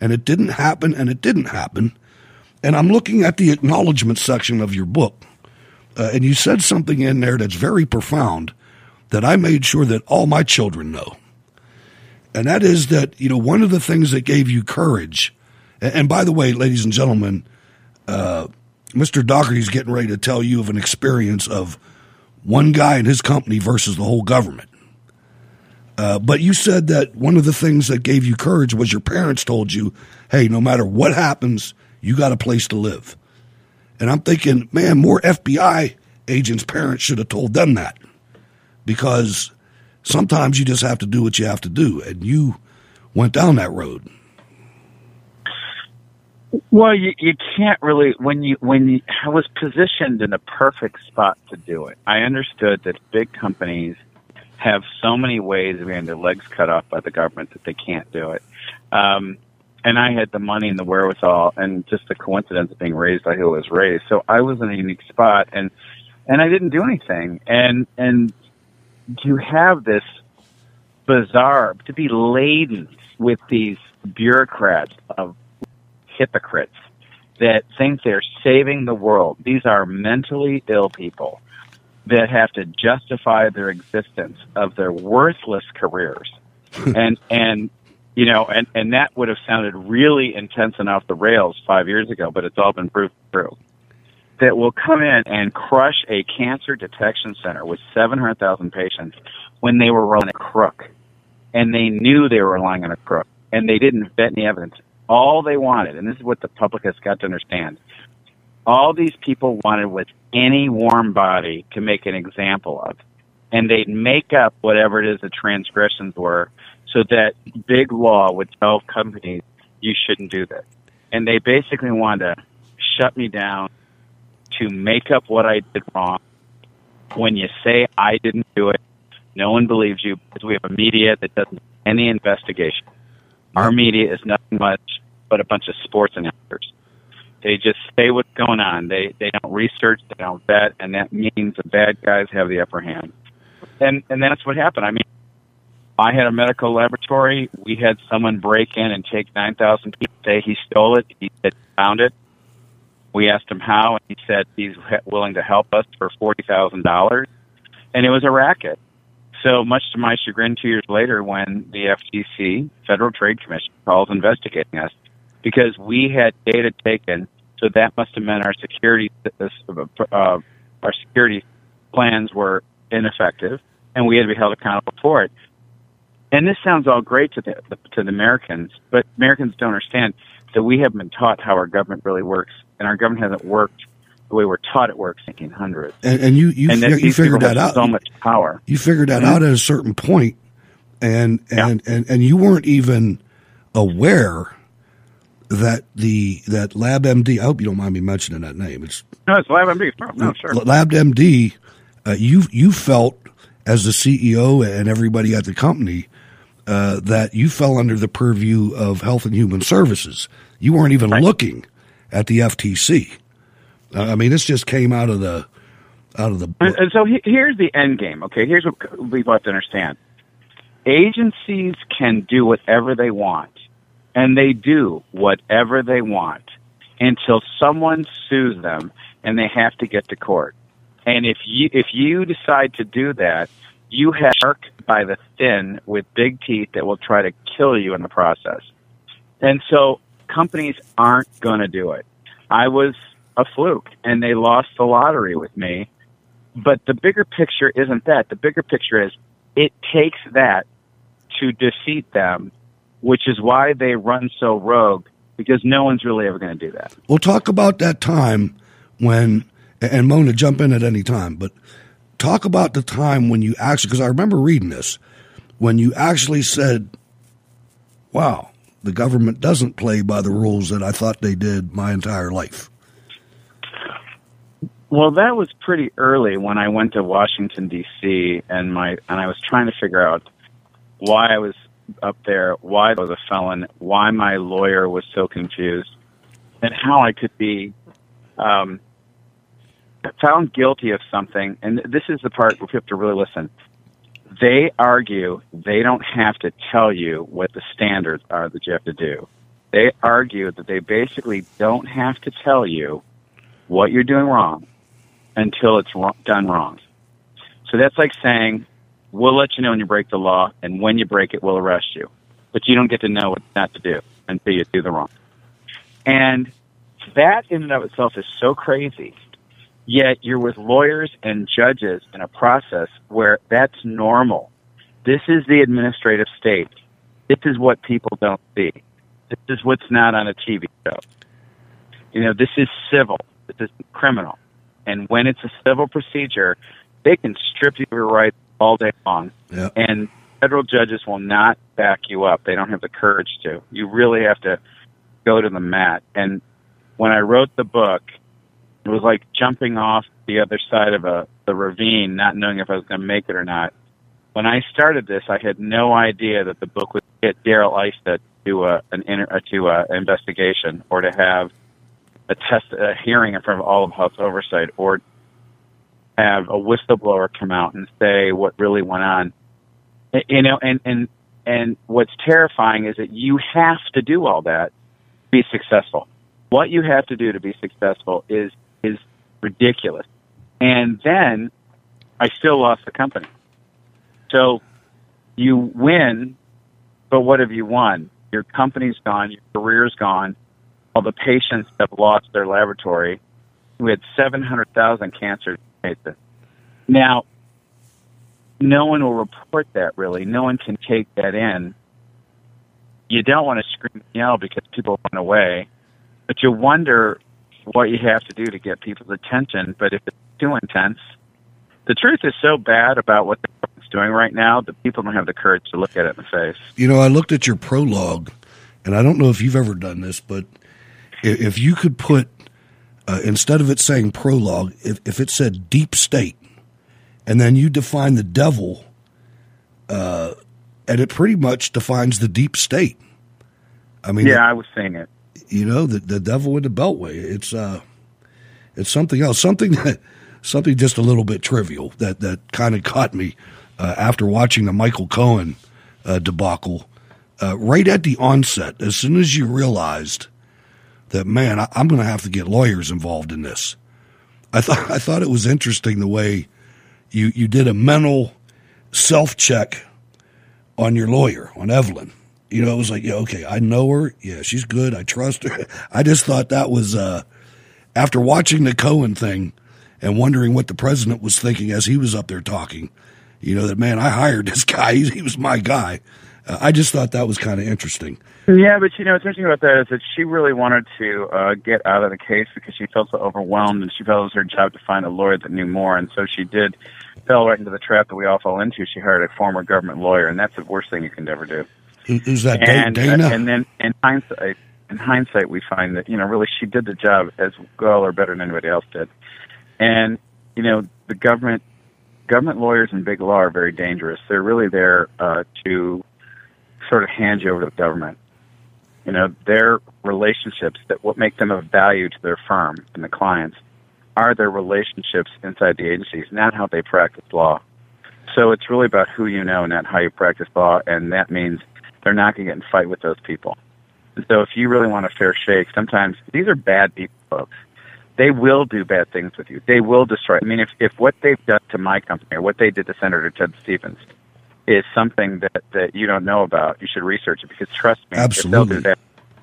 And it didn't happen and it didn't happen. And I'm looking at the acknowledgement section of your book. Uh, and you said something in there that's very profound that I made sure that all my children know. And that is that, you know, one of the things that gave you courage, and, and by the way, ladies and gentlemen, uh, Mr. Daugherty's getting ready to tell you of an experience of one guy and his company versus the whole government. Uh, but you said that one of the things that gave you courage was your parents told you, hey, no matter what happens, you got a place to live. And I'm thinking, man, more FBI agents' parents should have told them that because sometimes you just have to do what you have to do. And you went down that road. Well, you you can't really when you when you, I was positioned in a perfect spot to do it. I understood that big companies have so many ways of getting their legs cut off by the government that they can't do it. Um, and I had the money and the wherewithal, and just the coincidence of being raised by who I was raised. So I was in a unique spot, and and I didn't do anything. And and to have this bizarre to be laden with these bureaucrats of hypocrites that think they're saving the world. These are mentally ill people that have to justify their existence of their worthless careers. and and you know, and and that would have sounded really intense and off the rails 5 years ago, but it's all been proved true. That will come in and crush a cancer detection center with 700,000 patients when they were rolling a crook and they knew they were relying on a crook and they didn't vet any evidence all they wanted, and this is what the public has got to understand, all these people wanted was any warm body to make an example of. And they'd make up whatever it is the transgressions were so that big law would tell companies, you shouldn't do this. And they basically wanted to shut me down to make up what I did wrong. When you say I didn't do it, no one believes you because we have a media that doesn't any investigation. Our media is nothing much but a bunch of sports announcers. They just say what's going on. They they don't research, they don't vet, and that means the bad guys have the upper hand. And and that's what happened. I mean, I had a medical laboratory. We had someone break in and take nine thousand people. Say he stole it. He said he found it. We asked him how, and he said he's willing to help us for forty thousand dollars. And it was a racket. So much to my chagrin, two years later, when the FTC, Federal Trade Commission, calls investigating us, because we had data taken, so that must have meant our security uh, our security plans were ineffective, and we had to be held accountable for it. And this sounds all great to the to the Americans, but Americans don't understand that we haven't been taught how our government really works, and our government hasn't worked the way we're taught it works in 1800s. And, and you you, and fi- you figured that out. So much power. You figured that Mhm. out at a certain point, and and, and and you weren't even aware that the that LabMD. I hope you don't mind me mentioning that name. It's No, it's LabMD. No, no, sure. LabMD. Uh, you you felt as the CEO and everybody at the company uh, that you fell under the purview of Health and Human Services. You weren't even looking at the FTC. Uh, I mean, this just came out of the out of the. And, and so he, here's the end game. Okay, here's what we have to understand: agencies can do whatever they want, and they do whatever they want until someone sues them, and they have to get to court. And if you if you decide to do that, you have shark by the thin with big teeth that will try to kill you in the process. And so companies aren't going to do it. I was a fluke and they lost the lottery with me. But the bigger picture isn't that. The bigger picture is it takes that to defeat them, which is why they run so rogue because no one's really ever going to do that. We'll talk about that time when, and Mona, jump in at any time, but talk about the time when you actually, because I remember reading this, when you actually said, wow, the government doesn't play by the rules that I thought they did my entire life. Well, that was pretty early when I went to Washington D.C. and my and I was trying to figure out why I was up there, why I was a felon, why my lawyer was so confused, and how I could be um, found guilty of something. And this is the part where you have to really listen. They argue they don't have to tell you what the standards are that you have to do. They argue that they basically don't have to tell you what you're doing wrong until it's done wrong. So that's like saying, we'll let you know when you break the law, and when you break it, we'll arrest you. But you don't get to know what not to do until you do the wrong. And that in and of itself is so crazy Yet you're with lawyers and judges in a process where that's normal. This is the administrative state. This is what people don't see. This is what's not on a TV show. You know, this is civil. This is criminal. And when it's a civil procedure, they can strip you of your rights all day long. Yeah. And federal judges will not back you up. They don't have the courage to. You really have to go to the mat. And when I wrote the book, it was like jumping off the other side of a the ravine, not knowing if I was going to make it or not. When I started this, I had no idea that the book would get Darrell Issa to a an inter, uh, to a investigation or to have a test a hearing in front of all of House Oversight or have a whistleblower come out and say what really went on. You know, and and and what's terrifying is that you have to do all that to be successful. What you have to do to be successful is is ridiculous. And then I still lost the company. So you win, but what have you won? Your company's gone, your career's gone, all the patients have lost their laboratory. We had 700,000 cancers. Now, no one will report that really. No one can take that in. You don't want to scream and yell because people run away, but you wonder what you have to do to get people's attention. But if it's too intense, the truth is so bad about what the government's doing right now that people don't have the courage to look at it in the face. You know, I looked at your prologue, and I don't know if you've ever done this, but if you could put uh, instead of it saying prologue, if, if it said deep state, and then you define the devil, uh, and it pretty much defines the deep state. I mean, yeah, I was saying it. you know, the the devil with the beltway. It's uh, it's something else, something that something just a little bit trivial that that kind of caught me uh, after watching the Michael Cohen uh, debacle. Uh, right at the onset, as soon as you realized that, man, I, I'm going to have to get lawyers involved in this. I thought I thought it was interesting the way you you did a mental self check on your lawyer on Evelyn. You know, it was like, yeah, okay, I know her. Yeah, she's good. I trust her. I just thought that was uh, after watching the Cohen thing and wondering what the president was thinking as he was up there talking. You know that man, I hired this guy. He, he was my guy. Uh, I just thought that was kind of interesting. Yeah, but you know what's interesting about that is that she really wanted to uh, get out of the case because she felt so overwhelmed, and she felt it was her job to find a lawyer that knew more, and so she did fell right into the trap that we all fall into. She hired a former government lawyer, and that's the worst thing you can ever do. Who's that? And, Dana? uh, and then in hindsight, in hindsight, we find that you know really she did the job as well or better than anybody else did. And you know the government, government lawyers in big law are very dangerous. They're really there uh, to sort of hand you over to the government. You know their relationships that what make them of value to their firm and the clients are their relationships inside the agencies, not how they practice law. So it's really about who you know, not how you practice law, and that means they're not going to get in fight with those people. And so if you really want a fair shake, sometimes these are bad people, folks. They will do bad things with you. They will destroy. I mean, if if what they've done to my company or what they did to Senator Ted Stevens is something that that you don't know about, you should research it because trust me, Absolutely. that,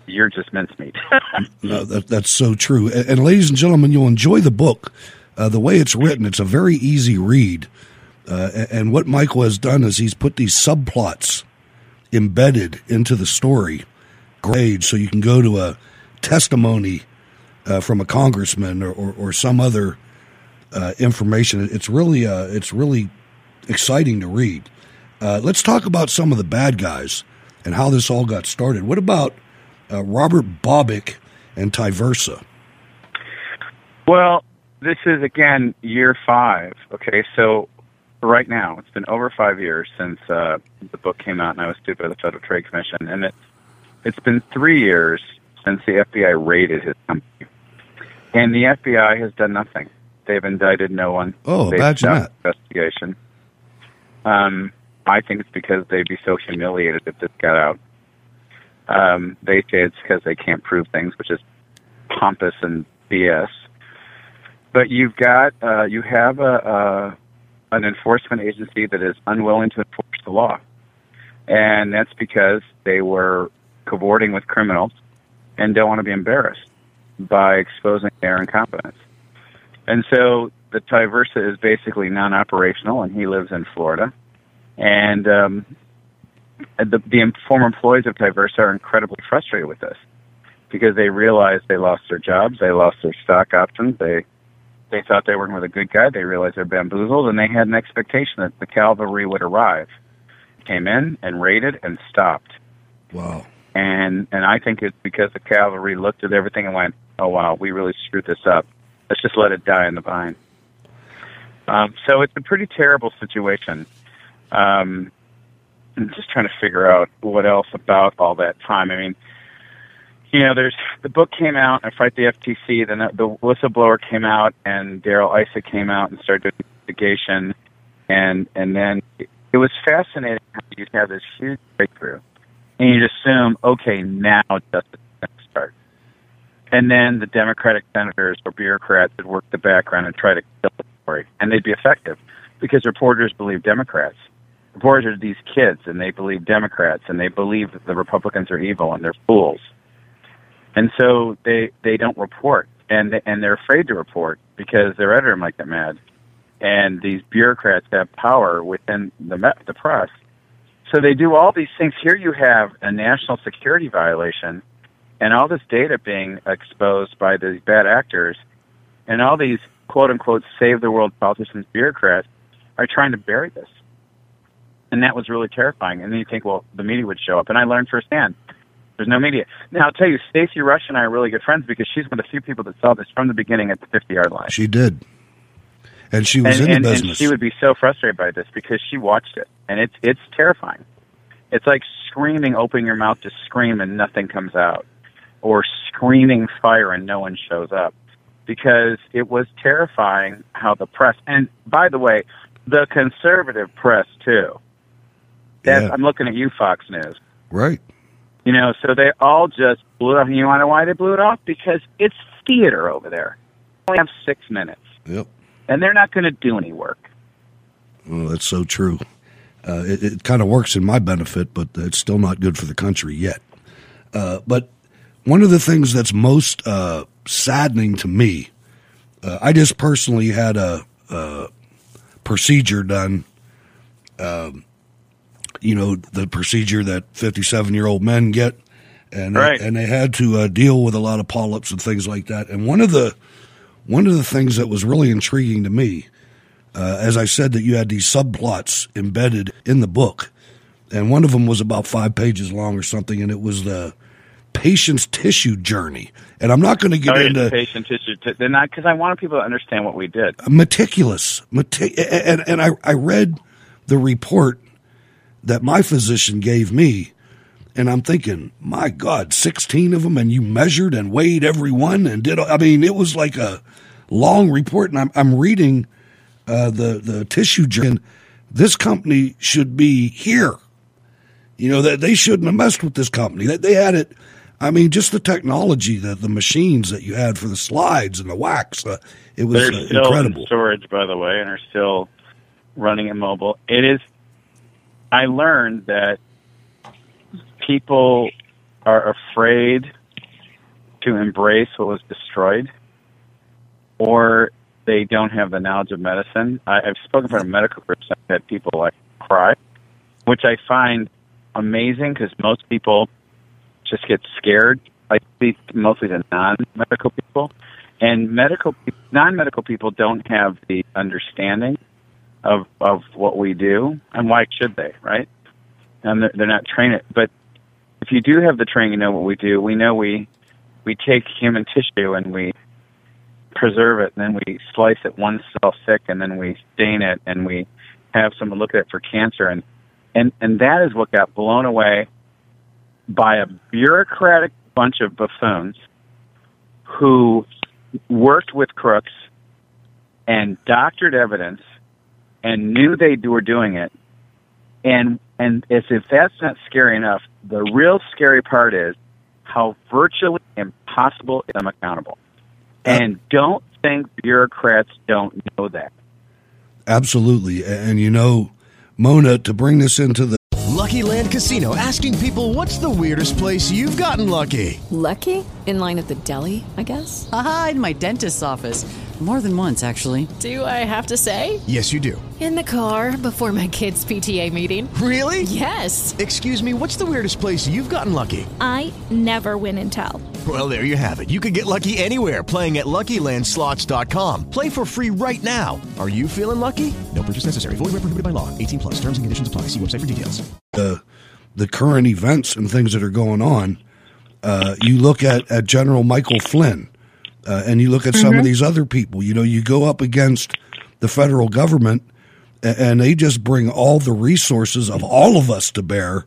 you're just mincemeat. No, that, that's so true. And, and ladies and gentlemen, you'll enjoy the book. Uh, the way it's written, it's a very easy read. Uh, and, and what Michael has done is he's put these subplots embedded into the story, grade, so you can go to a testimony uh, from a congressman or, or, or some other uh, information. It's really uh, it's really exciting to read. Uh, let's talk about some of the bad guys and how this all got started. What about uh, Robert Boback and Tiversa? Well, this is again year five. Okay, so right now it's been over five years since uh, the book came out, and I was sued by the Federal Trade Commission, and it's it's been three years since the FBI raided his company, and the FBI has done nothing. They've indicted no one. Oh, They've imagine that Investigation. Um, I think it's because they'd be so humiliated if this got out. Um, they say it's because they can't prove things, which is pompous and BS. But you've got uh, you have a, a an enforcement agency that is unwilling to enforce the law, and that's because they were cavorting with criminals and don't want to be embarrassed by exposing their incompetence. And so the Tiversa is basically non-operational, and he lives in Florida. And um, the, the former employees of Tiversa are incredibly frustrated with this because they realize they lost their jobs, they lost their stock options, they they thought they were working with a good guy, they realized they're bamboozled, and they had an expectation that the cavalry would arrive. Came in and raided and stopped. Wow. And and I think it's because the cavalry looked at everything and went, "Oh wow, we really screwed this up. Let's just let it die in the vine." Um, so it's a pretty terrible situation. Um, I'm just trying to figure out what else about all that time. I mean, you know, there's the book came out, I Fight the FTC, then the, whistleblower came out, and Darrell Issa came out and started an investigation, and and then it, it was fascinating you have this huge breakthrough, and you'd assume, okay, now justice start, and then the Democratic senators or bureaucrats would work the background and try to kill the story, and they'd be effective because reporters believe Democrats are these kids and they believe Democrats and they believe that the Republicans are evil and they're fools. And so they they don't report and and they're afraid to report because their editor might get mad. And these bureaucrats have power within the the press. So they do all these things. Here you have a national security violation and all this data being exposed by these bad actors and all these quote unquote save the world politicians bureaucrats are trying to bury this and that was really terrifying. And then you think, well, the media would show up, and I learned firsthand. There's no media. Now I'll tell you, Stacy Rush and I are really good friends because she's one of the few people that saw this from the beginning at the 50 yard line. She did, and she was and, in and, the and business. she would be so frustrated by this because she watched it, and it's it's terrifying. It's like screaming, opening your mouth to scream, and nothing comes out, or screaming fire and no one shows up, because it was terrifying how the press. And by the way, the conservative press too. That's, Yeah. I'm looking at you, Fox News. right. You know, so they all just blew it off. And you want to know why they blew it off? Because it's theater over there. They only have six minutes, Yep. and they're not going to do any work. Well, that's so true. Uh, it it kind of works in my benefit, but it's still not good for the country yet. Uh, but one of the things that's most uh, saddening to me, uh, I just personally had a, a procedure done. Um, you know, the procedure that fifty-seven-year-old men get, and Right. and they had to uh, deal with a lot of polyps and things like that. And one of the one of the things that was really intriguing to me uh, as I said, that you had these subplots embedded in the book, and one of them was about five pages long or something, and it was the patient's tissue journey. And I'm not going to get Oh, into patient tissue. T- they're not because I wanted people to understand what we did. meticulous, meti- and and I I read the report that my physician gave me, and I'm thinking, my God, 16 of them, and you measured and weighed every one and did. I mean, it was like a long report, and I'm I'm reading uh, the the tissue journey. and This company should be here. You know that they shouldn't have messed with this company. That they had it. I mean, just the technology, the the machines that you had for the slides and the wax. Uh, it was They're uh, still incredible. in storage, by the way, and are still running in mobile. It is. I learned that people are afraid to embrace what was destroyed, or they don't have the knowledge of medicine. I, I've spoken for a medical group. I've people like cry, which I find amazing because most people just get scared. I speak mostly to non-medical people, and medical non-medical people don't have the understanding of of what we do, and why should they, right? And they're, they're not trained. But if you do have the training, you know what we do. We know we we take human tissue and we preserve it, and then we slice it one cell thick, and then we stain it, and we have someone look at it for cancer, and and and that is what got blown away by a bureaucratic bunch of buffoons who worked with crooks and doctored evidence and knew they were doing it and and as if that's not scary enough the real scary part is how virtually impossible to them accountable and don't think bureaucrats don't know that Absolutely. And you know, Mona, to bring this into the Lucky Land Casino asking people what's the weirdest place you've gotten lucky? Lucky? In line at the deli, I guess? Aha, in my dentist's office. More than once, actually. Do I have to say? Yes, you do. In the car before my kids' PTA meeting. Really? Yes. Excuse me, what's the weirdest place you've gotten lucky? I never win and tell. Well, there you have it. You can get lucky anywhere playing at LuckyLandSlots.com. Play for free right now. Are you feeling lucky? No purchase necessary. Void where prohibited by law. 18 plus. Terms and conditions apply. See website for details. the the current events and things that are going on, uh, you look at, at General Michael Flynn, uh, and you look at some Mhm. of these other people. You know, you go up against the federal government, a- and they just bring all the resources of all of us to bear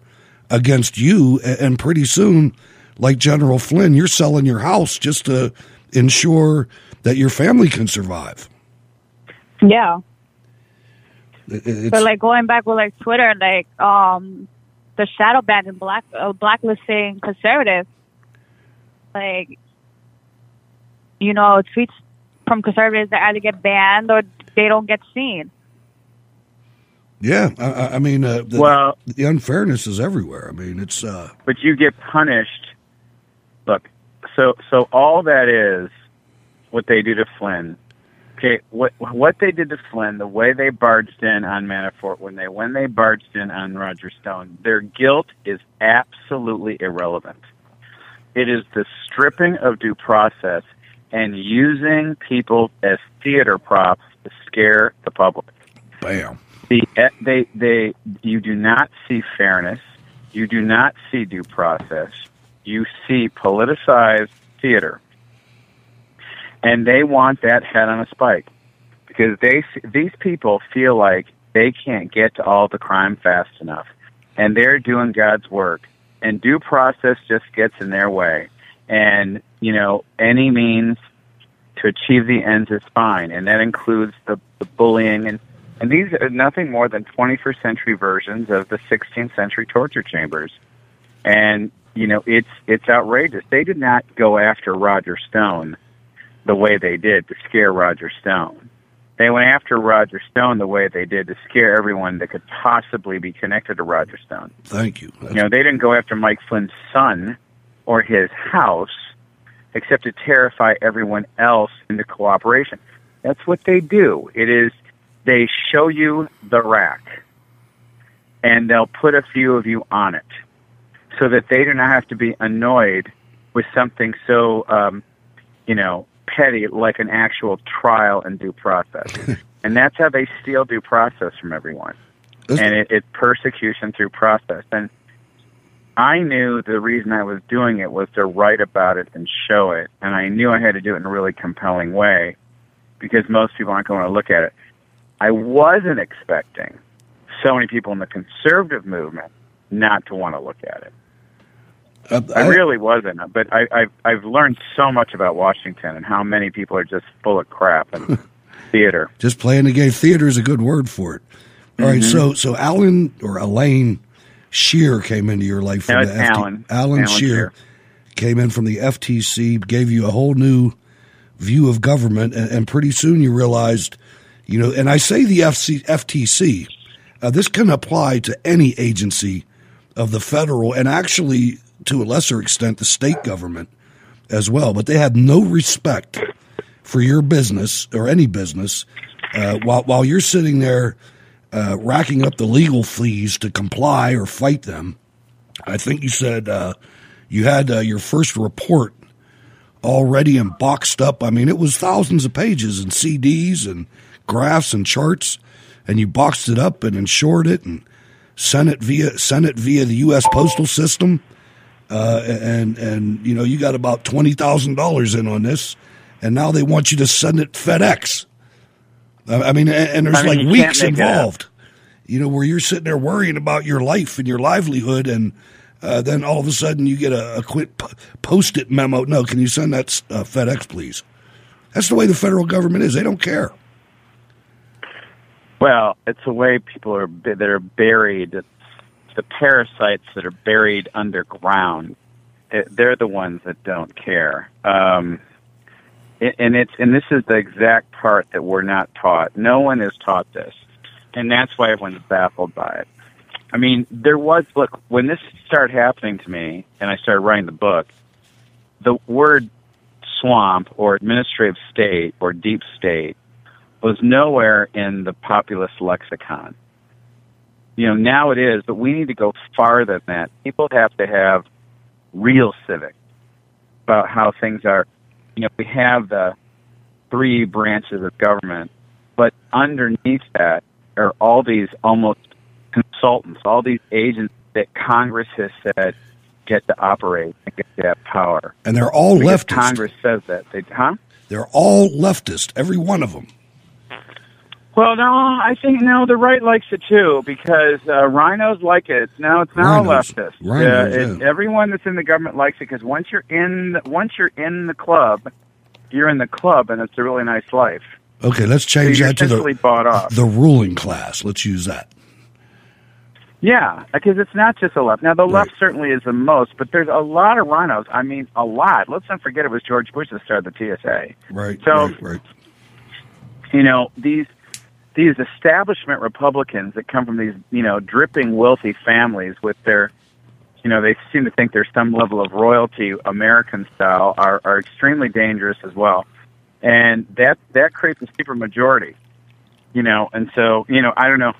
against you, a- and pretty soon, like General Flynn, you're selling your house just to ensure that your family can survive. Yeah. It's- But like going back with like Twitter, like um, the shadow ban and black uh, blacklisting conservatives, like you know, tweets from conservatives that either get banned or they don't get seen. yeah, I- I, I mean, uh, the, Well- the unfairness is everywhere. I mean, it's uh, but you get punished. Look, so so all that is what they do to Flynn. Okay, what what they did to Flynn, the way they barged in on Manafort, when they when they barged in on Roger Stone, their guilt is absolutely irrelevant. It is the stripping of due process and using people as theater props to scare the public. Bam. The, they, they, you do not see fairness. You do not see due process. You see politicized theater. And they want that head on a spike because they, these people feel like they can't get to all the crime fast enough. And they're doing God's work. And due process just gets in their way. And, you know, any means to achieve the ends is fine, and that includes the, the bullying and and these are nothing more than 21st century versions of the 16th century torture chambers. And you know, it's it's outrageous. They did not go after Roger Stone the way they did to scare Roger Stone. They went after Roger Stone the way they did to scare everyone that could possibly be connected to Roger Stone. Thank you. You know, they didn't go after Mike Flynn's son or his house, except to terrify everyone else into cooperation. That's what they do. It is they show you the rack, and they'll put a few of you on it, so that they do not have to be annoyed with something so, um, you know, petty like an actual trial and due process. and that's how they steal due process from everyone. And it, it's persecution through process. And I knew the reason I was doing it was to write about it and show it. And I knew I had to do it in a really compelling way because most people aren't going to look at it. I wasn't expecting so many people in the conservative movement not to want to look at it. Uh, I really wasn't, but I, I've I've learned so much about Washington and how many people are just full of crap and theater. Just playing the game. Theater is a good word for it. All right, Mhm. so so Alan or Elaine Sheer came into your life from No, the it's Alan. Alan Alan Sheer Sheer. came in from the FTC, gave you a whole new view of government, and, and pretty soon you realized, you know, and I say the FC, FTC, uh, this can apply to any agency of the federal and actually to a lesser extent the state government as well, but they have no respect for your business or any business uh, while while you're sitting there uh, racking up the legal fees to comply or fight them. I think you said uh, you had uh, your first report already and boxed up. I mean, it was thousands of pages and CDs and graphs and charts, and you boxed it up and insured it and sent it via sent it via the U.S. postal system. Uh, and and you know you got about twenty thousand dollars in on this, and now they want you to send it FedEx. I mean, and, and there's I mean, like weeks involved. You know, where you're sitting there worrying about your life and your livelihood, and uh, then all of a sudden you get a, a quick post-it memo. No, can you send that uh, FedEx, please? That's the way the federal government is. They don't care. Well, it's the way people are that are buried. It's the parasites that are buried underground. They're the ones that don't care. Um, and it's and this is the exact part that we're not taught. No one is taught this, and that's why everyone's baffled by it. I mean, there was look when this started happening to me, and I started writing the book. The word swamp or administrative state or deep state was nowhere in the populist lexicon. You know, now it is, but we need to go farther than that. People have to have real civics about how things are. You know, we have the three branches of government, but underneath that are all these almost consultants, all these agents that Congress has said get to operate and get to have power. And they're all Because leftist. Congress says that. They, huh? They're all leftist, every one of them. Well, no, I think no, the right likes it too because uh, rhinos like it. No, it's not Rhinos. a leftist. Rhinos, uh, it, Everyone that's in the government likes it because once you're in, once you're in the club, you're in the club, and it's a really nice life. Okay, let's change you're that to the bought off. the ruling class. Let's use that. Yeah, because it's not just the left. Now, the left certainly is the most, but there's a lot of rhinos. I mean, a lot. Let's not forget it was George Bush that started the TSA. Right. So- right, right. you know these these establishment Republicans that come from these you know dripping wealthy families with their you know they seem to think there's some level of royalty American style are are extremely dangerous as well, and that that creates a super majority, you know, and so you know I don't know.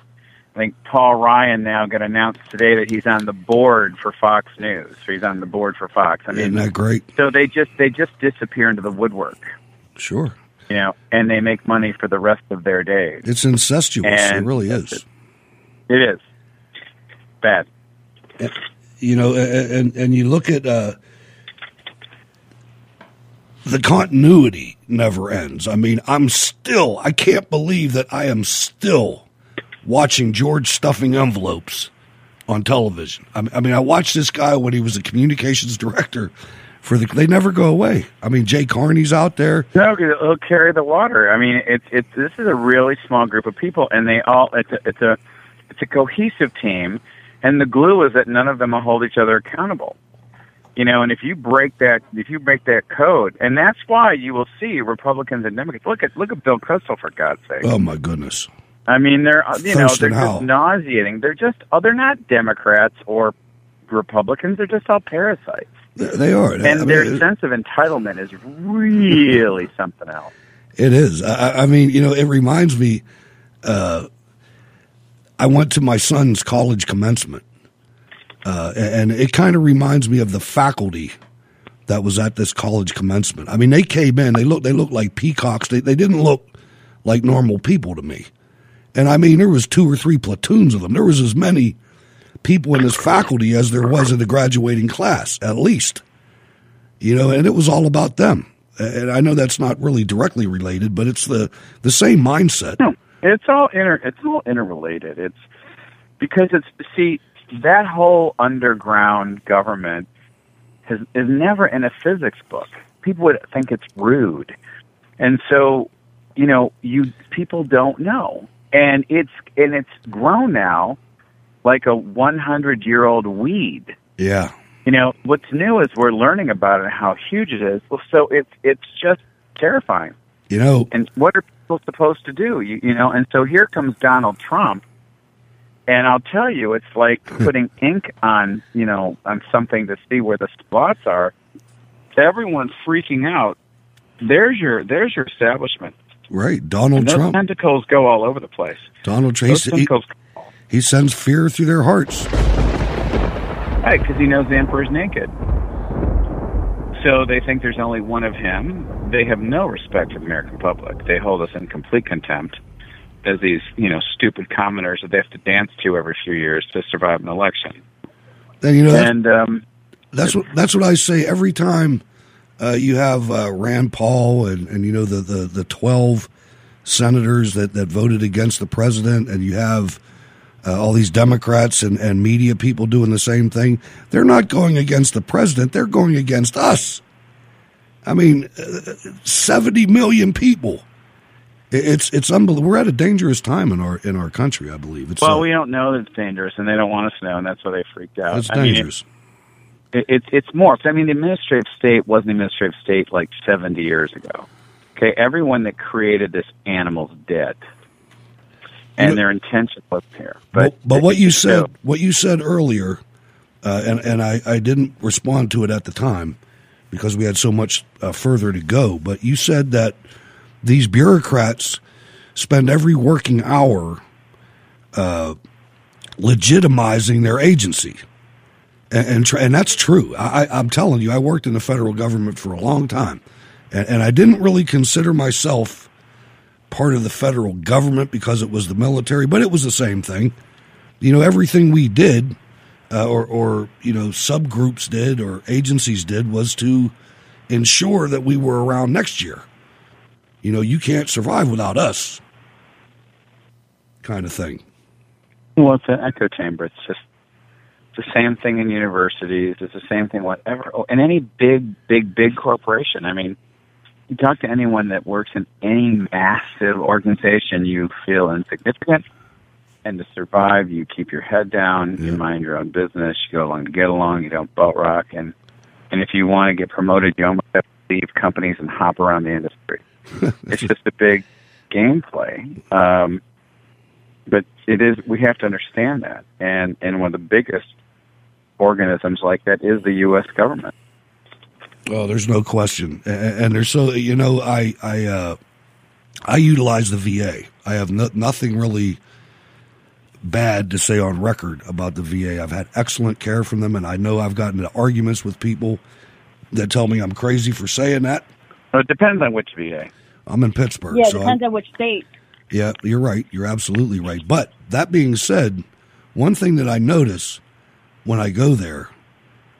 I think Paul Ryan now got announced today that he's on the board for Fox News. So he's on the board for Fox. I mean, Isn't that great? so they just they just disappear into the woodwork Sure. You know, and they make money for the rest of their days. It's incestuous. it really is. It is bad. You know, and and you look at uh, the continuity never ends. I mean, I'm still I can't believe that I am still watching George Stephanopoulos on television. I mean, I watched this guy when he was a communications director for the. They never go away. I mean, Jay Carney's out there. No, he'll carry the water. I mean, it's it's this is a really small group of people, and they all it's a it's a it's a cohesive team, and the glue is that none of them will hold each other accountable. You know, and if you break that if you break that code, and that's why you will see Republicans and Democrats look at look at Bill Kristol for God's sake. Oh my goodness. I mean, they're uh, you know Thurston they're just nauseating. They're just oh, they're not Democrats or Republicans. They're just all parasites. They are. And I mean, their it- sense of entitlement is really something else. It is. I, I- mean, you know, it reminds me. Uh, I went to my son's college commencement, uh, and it kind of reminds me of the faculty that was at this college commencement. I mean, they came in. They looked. They looked like peacocks. They they didn't look like normal people to me. And I mean, there was two or three platoons of them. There was as many people in this faculty as there was in the graduating class, at least. You know, and it was all about them. And I know that's not really directly related, but it's the the same mindset. No, it's all inter. It's all interrelated. It's because it's see that whole underground government has is never in a physics book. People would think it's rude, and so you know you people don't know, and it's and it's grown now like a 100 year old weed. Yeah. You know what's new is we're learning about it and how huge it is. Well, so it's it's just terrifying. You know, And what are people supposed to do? You, you know, and so here comes Donald Trump, and I'll tell you, it's like putting ink on, you know, on something to see where the spots are. Everyone's freaking out. There's your there's your establishment. right? Donald And those Trump. tentacles go all over the place. Donald Trump. Those tentacles, he sends fear through their hearts. right? Because he knows the emperor's naked. So they think there's only one of him. They have no respect for the American public. They hold us in complete contempt as these, you know, stupid commoners that they have to dance to every few years to survive an election. And you know, that's, and um, that's what that's what I say every time uh, you have uh, Rand Paul and, and you know the, the, the twelve senators that, that voted against the president, and you have uh, all these Democrats and, and media people doing the same thing. They're not going against the president; they're going against us. I mean, uh, seventy million people. It's it's unbelievable. We're at a dangerous time in our in our country. I believe it's well, uh, we don't know that it's dangerous, and they don't want us to know, and that's why they freaked out. it's I mean, dangerous. it, it's it's morphed. I mean, the administrative state wasn't the administrative state like 70 years ago. Okay, everyone that created this animal's dead, and their intention was here. But But, but what you said, what you said earlier, uh, and and I, I didn't respond to it at the time, because we had so much uh, further to go. But you said that these bureaucrats spend every working hour uh, legitimizing their agency. And, and, tr- and that's true. I, I'm telling you, I worked in the federal government for a long time, and, and I didn't really consider myself part of the federal government because it was the military, but it was the same thing. You know, everything we did, uh, or, or, you know, subgroups did or agencies did was to ensure that we were around next year. You know, you can't survive without us, kind of thing. Well, it's an echo chamber. It's just the same thing in universities. It's the same thing whatever. Oh, in any big, big, big corporation. I mean, you talk to anyone that works in any massive organization, you feel insignificant. And to survive, you keep your head down. You mind your own business. You go along to get along. You don't boat rock. And and if you want to get promoted, you almost have to leave companies and hop around the industry. it's just a big gameplay. Um, but it is. We have to understand that. And and one of the biggest organisms like that is the U.S. government. Oh, there's no question, and, and there's so you know I I uh, I utilize the VA. I have no, nothing really bad to say on record about the VA. I've had excellent care from them, and I know I've gotten into arguments with people that tell me I'm crazy for saying that. Well, it depends on which VA. I'm in Pittsburgh, Yeah, it so depends on which state. yeah, you're right. You're absolutely right. But that being said, one thing that I notice when I go there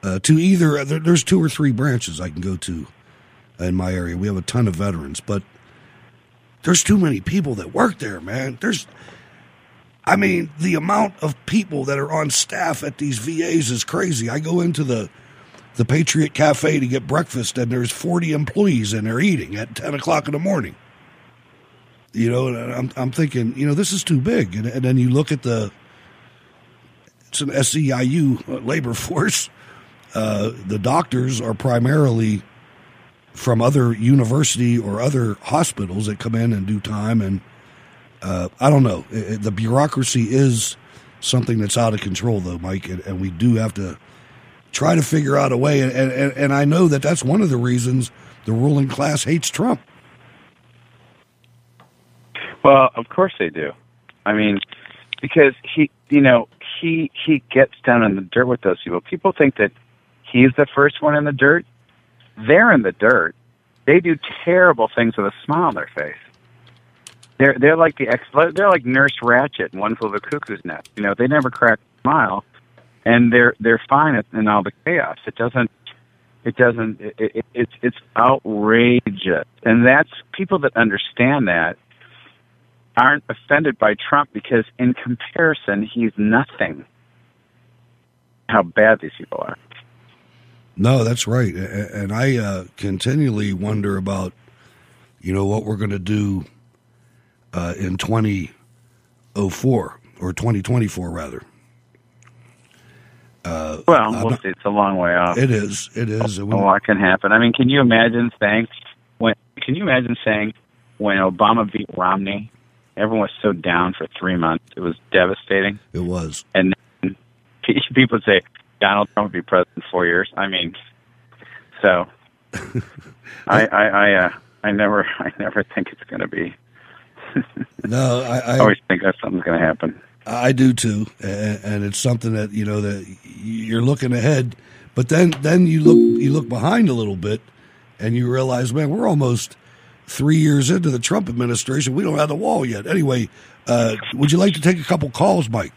uh, to either there, there's two or three branches I can go to in my area. We have a ton of veterans, but there's too many people that work there, man. There's, I mean, the amount of people that are on staff at these VAs is crazy. I go into the the Patriot Cafe to get breakfast, and there's 40 employees in there eating at 10 o'clock in the morning. You know, I'm I'm thinking, you know, this is too big, and, and then you look at the it's an SEIU labor force. Uh, the doctors are primarily from other university or other hospitals that come in and do time, and uh, I don't know. It- the bureaucracy is something that's out of control, though, Mike, and, and we do have to try to figure out a way. And, and, and I know that that's one of the reasons the ruling class hates Trump. Well, of course they do. I mean, because he, you know, he he gets down in the dirt with those people. People think that he's the first one in the dirt. They're in the dirt. They do terrible things with a smile on their face. They're they're like the ex. They're like Nurse Ratched One Flew Over the Cuckoo's Nest. You know, they never crack a smile, and they're they're fine in all the chaos. It doesn't. It doesn't. It, it, it's it's outrageous, and that's people that understand that aren't offended by Trump because, in comparison, he's nothing. How bad these people are. No, that's right. A- a- And I uh, continually wonder about, you know, what we're going to do uh, in 2004 or 2024, rather. Uh, Well, we'll not- see. It's a long way off. It is. It is. A lot can happen. I mean, can you imagine saying when? Can you imagine saying when Obama beat Romney, everyone was so down for three months. It was devastating. It was. And people would say Donald Trump would be president in four years. I mean, so I I I, uh, I never I never think it's going to be. No, I, I I always think that something's going to happen. I do too, and, and it's something that you know that you're looking ahead, but then then you look you look behind a little bit, and you realize, man, we're almost three years into the Trump administration. We don't have the wall yet. Anyway, uh, would you like to take a couple calls, Mike?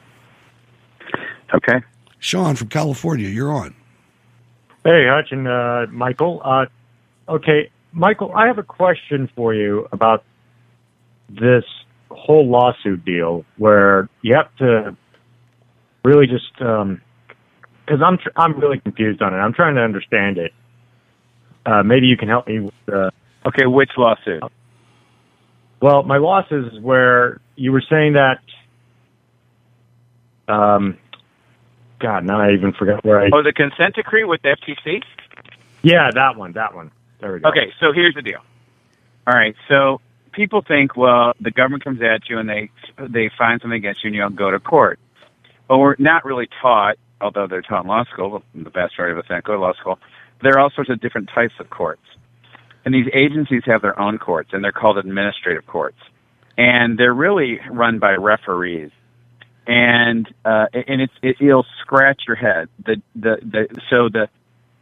Okay. Sean from California, you're on. Hey, Hutch and uh, Michael. Uh, okay, Michael, I have a question for you about this whole lawsuit deal where you have to really just because I'm tr- I'm really confused on it. I'm trying to understand it. Uh, maybe you can help me. With, uh, okay, which lawsuit? Well, my loss is where you were saying that. Um, God, now I even forgot where I. Oh, the consent decree with the FTC. Yeah, that one, that one. There we go. Okay, so here's the deal. All right, so people think, well, the government comes at you and they they find something against you and you'll go to court. But we're not really taught, although they're taught in law school, the vast majority of us don't go to law school, there are all sorts of different types of courts. And these agencies have their own courts, and they're called administrative courts. And they're really run by referees. And uh, and it's it, it'll scratch your head. The, the the so the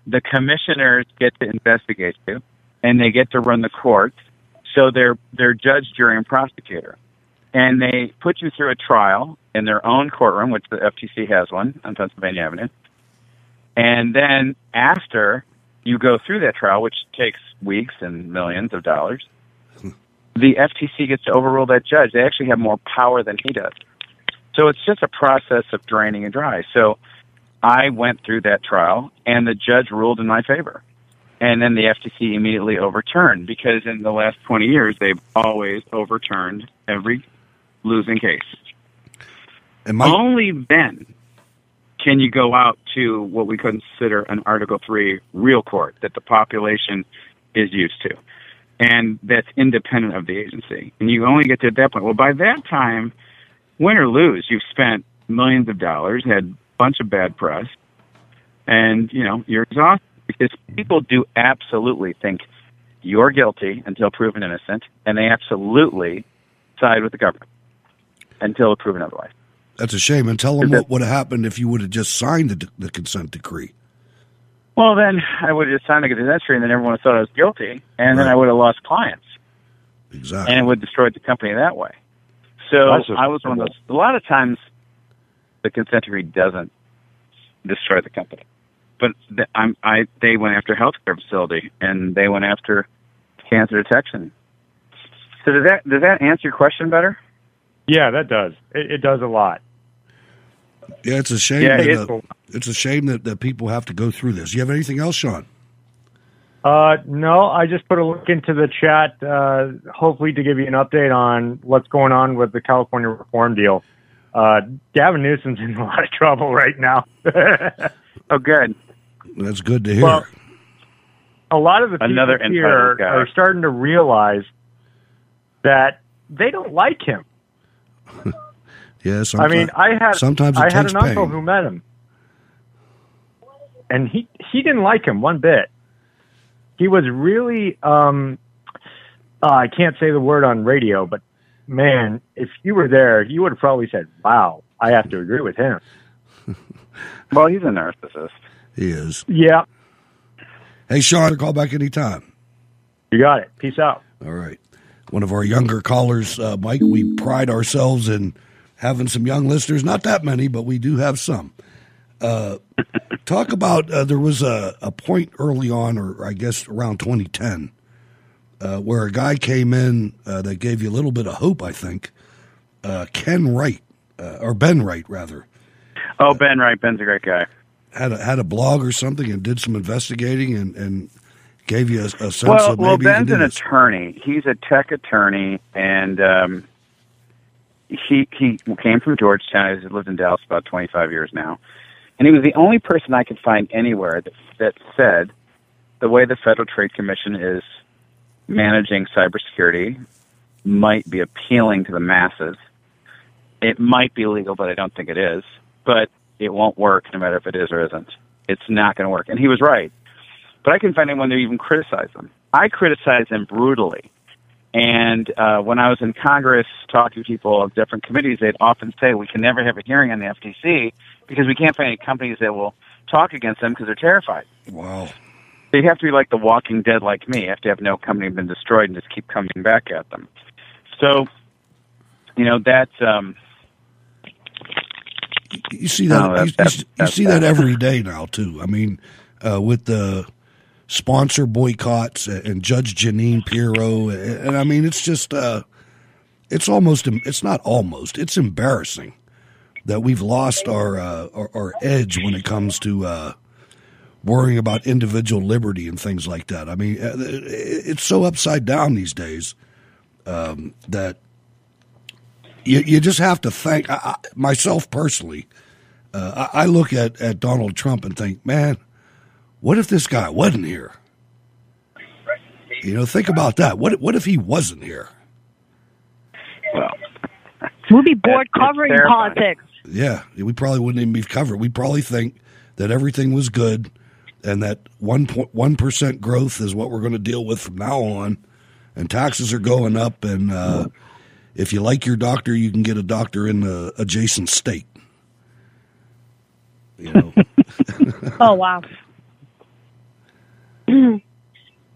the commissioners get to investigate you, and they get to run the courts. So they're they're judge, jury, and prosecutor, and they put you through a trial in their own courtroom, which the FTC has one on Pennsylvania Avenue. And then after you go through that trial, which takes weeks and millions of dollars, the FTC gets to overrule that judge. They actually have more power than he does. So it's just a process of draining and dry. So I went through that trial, and the judge ruled in my favor. And then the FTC immediately overturned because in the last 20 years, they've always overturned every losing case. Only then can you go out to what we consider an Article 3 real court that the population is used to. And that's independent of the agency. And you only get to that point. Well, by that time, win or lose, you've spent millions of dollars, had a bunch of bad press, and, you know, you're exhausted because people do absolutely think you're guilty until proven innocent, and they absolutely side with the government until proven otherwise. That's a shame. And tell them what would have happened if you would have just signed the, the consent decree. Well, then I would have just signed the consent decree, and then everyone would have thought I was guilty, and then I would have lost clients, Exactly. and it would have destroyed the company that way. So That's I was one of those. A lot of times, the consent decree doesn't destroy the company, but the, I'm, I they went after healthcare facility, and they went after cancer detection. So does that does that answer your question better? Yeah, that does. It, it does a lot. Yeah, it's a shame. Yeah, that, it's- uh, it's a shame that, that people have to go through this. You have anything else, Sean? Uh, no, I just put a link into the chat, uh, hopefully to give you an update on what's going on with the California reform deal. Uh, Gavin Newsom's in a lot of trouble right now. oh, good. That's good to hear. Well, a lot of the people Another here guy. are starting to realize that they don't like him. yeah, I mean, I had sometimes I had takes an uncle who met him, and he he didn't like him one bit. He was really um, uh, I can't say the word on radio, but man, if you were there, you would have probably said, "Wow, I have to agree with him." Well, he's a narcissist. He is. Yeah, Hey, Sean, call back anytime. you got it. Peace out. All right. One of our younger callers, uh, Mike, we pride ourselves in having some young listeners. Not that many, but we do have some. Uh, talk about uh, there was a, a point early on, or I guess around 2010, uh, where a guy came in uh, that gave you a little bit of hope, I think. Uh, Ken Wright, uh, or Ben Wright, rather, Oh, Ben, Wright. Ben's a great guy. had a, had a blog or something and did some investigating and, and gave you a, a sense Well, of maybe can Ben's an this. attorney. He's a tech attorney, and um, he he came from Georgetown. He's lived in Dallas about 25 years now, and he was the only person I could find anywhere that that said the way the Federal Trade Commission is managing cybersecurity might be appealing to the masses. It might be legal, but I don't think it is. But it won't work no matter if it is or isn't. It's not going to work. And he was right. But I couldn't find anyone to even criticize him. I criticize him brutally. And uh, when I was in Congress talking to people of different committees, they'd often say, we can never have a hearing on the FTC because we can't find any companies that will talk against them because they're terrified. Wow. They have to be like the Walking Dead, like me. You have to have no company been destroyed and just keep coming back at them. So, you know, that's um, You see that? No, that- you, you- that's- you see that every day now too. I mean, uh, with the sponsor boycotts and Judge Janine Pirro, and, I mean, it's just, uh, it's almost, it's not almost, it's embarrassing that we've lost our uh, our, our edge when it comes to uh, worrying about individual liberty and things like that. I mean, uh, it's so upside down these days um, that you, you just have to thank I, myself personally. Uh, I, I look at, at Donald Trump and think, man, what if this guy wasn't here? You know, think about that. What what if he wasn't here? Well, We'll be bored That's- covering politics. Yeah, we probably wouldn't even be covered. We probably think that everything was good, and that one point one percent growth is what we're going to deal with from now on, and taxes are going up, and uh, if you like your doctor, you can get a doctor in the adjacent state. You know, Oh wow.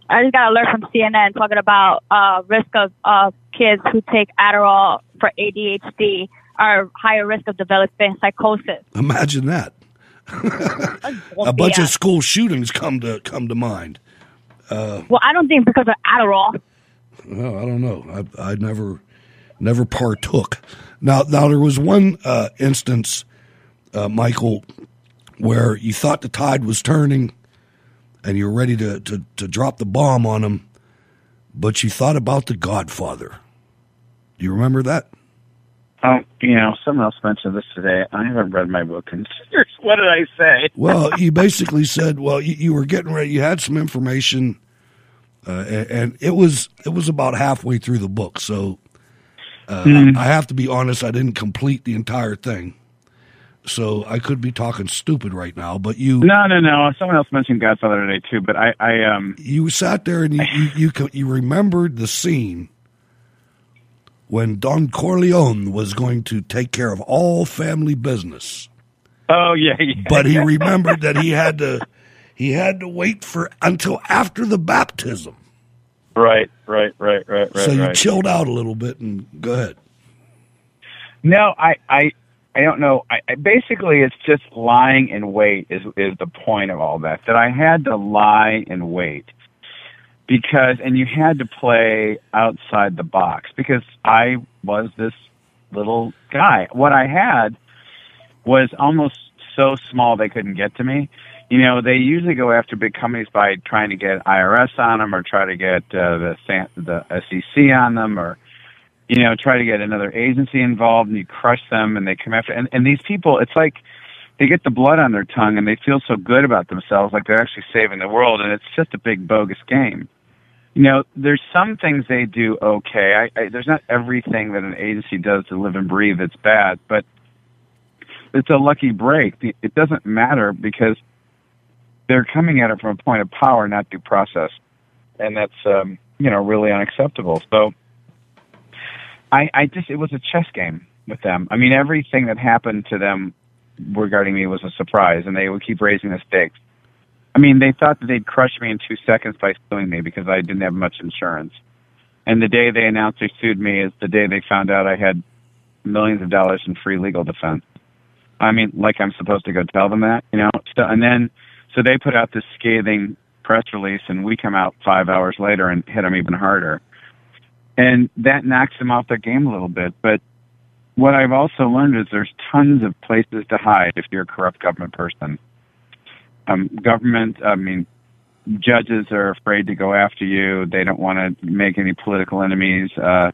I just got an alert from CNN talking about uh, risk of uh, kids who take Adderall for ADHD are higher risk of developing psychosis. imagine that. a bunch of school shootings come to come to mind. Uh, Well, I don't think because of Adderall. Well, I don't know. I, I never, never partook. Now, now there was one uh, instance, uh, Michael, where you thought the tide was turning, and you're ready to, to to drop the bomb on him, but you thought about the Godfather. Do you remember that? Oh, you know, someone else mentioned this today. I haven't read my book in years. What did I say? Well, you basically said, well, you, you were getting ready. You had some information, uh, and, and it was it was about halfway through the book. So uh, Mhm. I have to be honest. I didn't complete the entire thing, so I could be talking stupid right now. But you, No, no, no. Someone else mentioned Godfather today too, but I, I um, you sat there and you you you, you remembered the scene when Don Corleone was going to take care of all family business. oh yeah, yeah. but he remembered that he had to he had to wait for until after the baptism. Right, right, right, right, right. so you right. chilled out a little bit and go ahead. No, I, I, I don't know. I, I basically it's just lying in wait is is the point of all that. That I had to lie in wait because, and you had to play outside the box because I was this little guy. What I had was almost so small they couldn't get to me. You know, they usually go after big companies by trying to get IRS on them or try to get uh, the the SEC on them or you know, try to get another agency involved and you crush them and they come after and, and these people it's like they get the blood on their tongue and they feel so good about themselves like they're actually saving the world and it's just a big bogus game. You know, there's some things they do okay. I, I there's not everything that an agency does to live and breathe that's bad, but it's a lucky break. It doesn't matter because they're coming at it from a point of power, not due process, and that's um, you know really unacceptable. So I, I just it was a chess game with them. I mean, everything that happened to them regarding me was a surprise, and they would keep raising the stakes. I mean, they thought that they'd crush me in two seconds by suing me because I didn't have much insurance. And the day they announced they sued me is the day they found out I had millions of dollars in free legal defense. I mean, like I'm supposed to go tell them that, you know? So, and then, so they put out this scathing press release, and we come out five hours later and hit them even harder. And that knocks them off their game a little bit. But what I've also learned is there's tons of places to hide if you're a corrupt government person. Um, government, I mean, judges are afraid to go after you. They don't want to make any political enemies. Uh,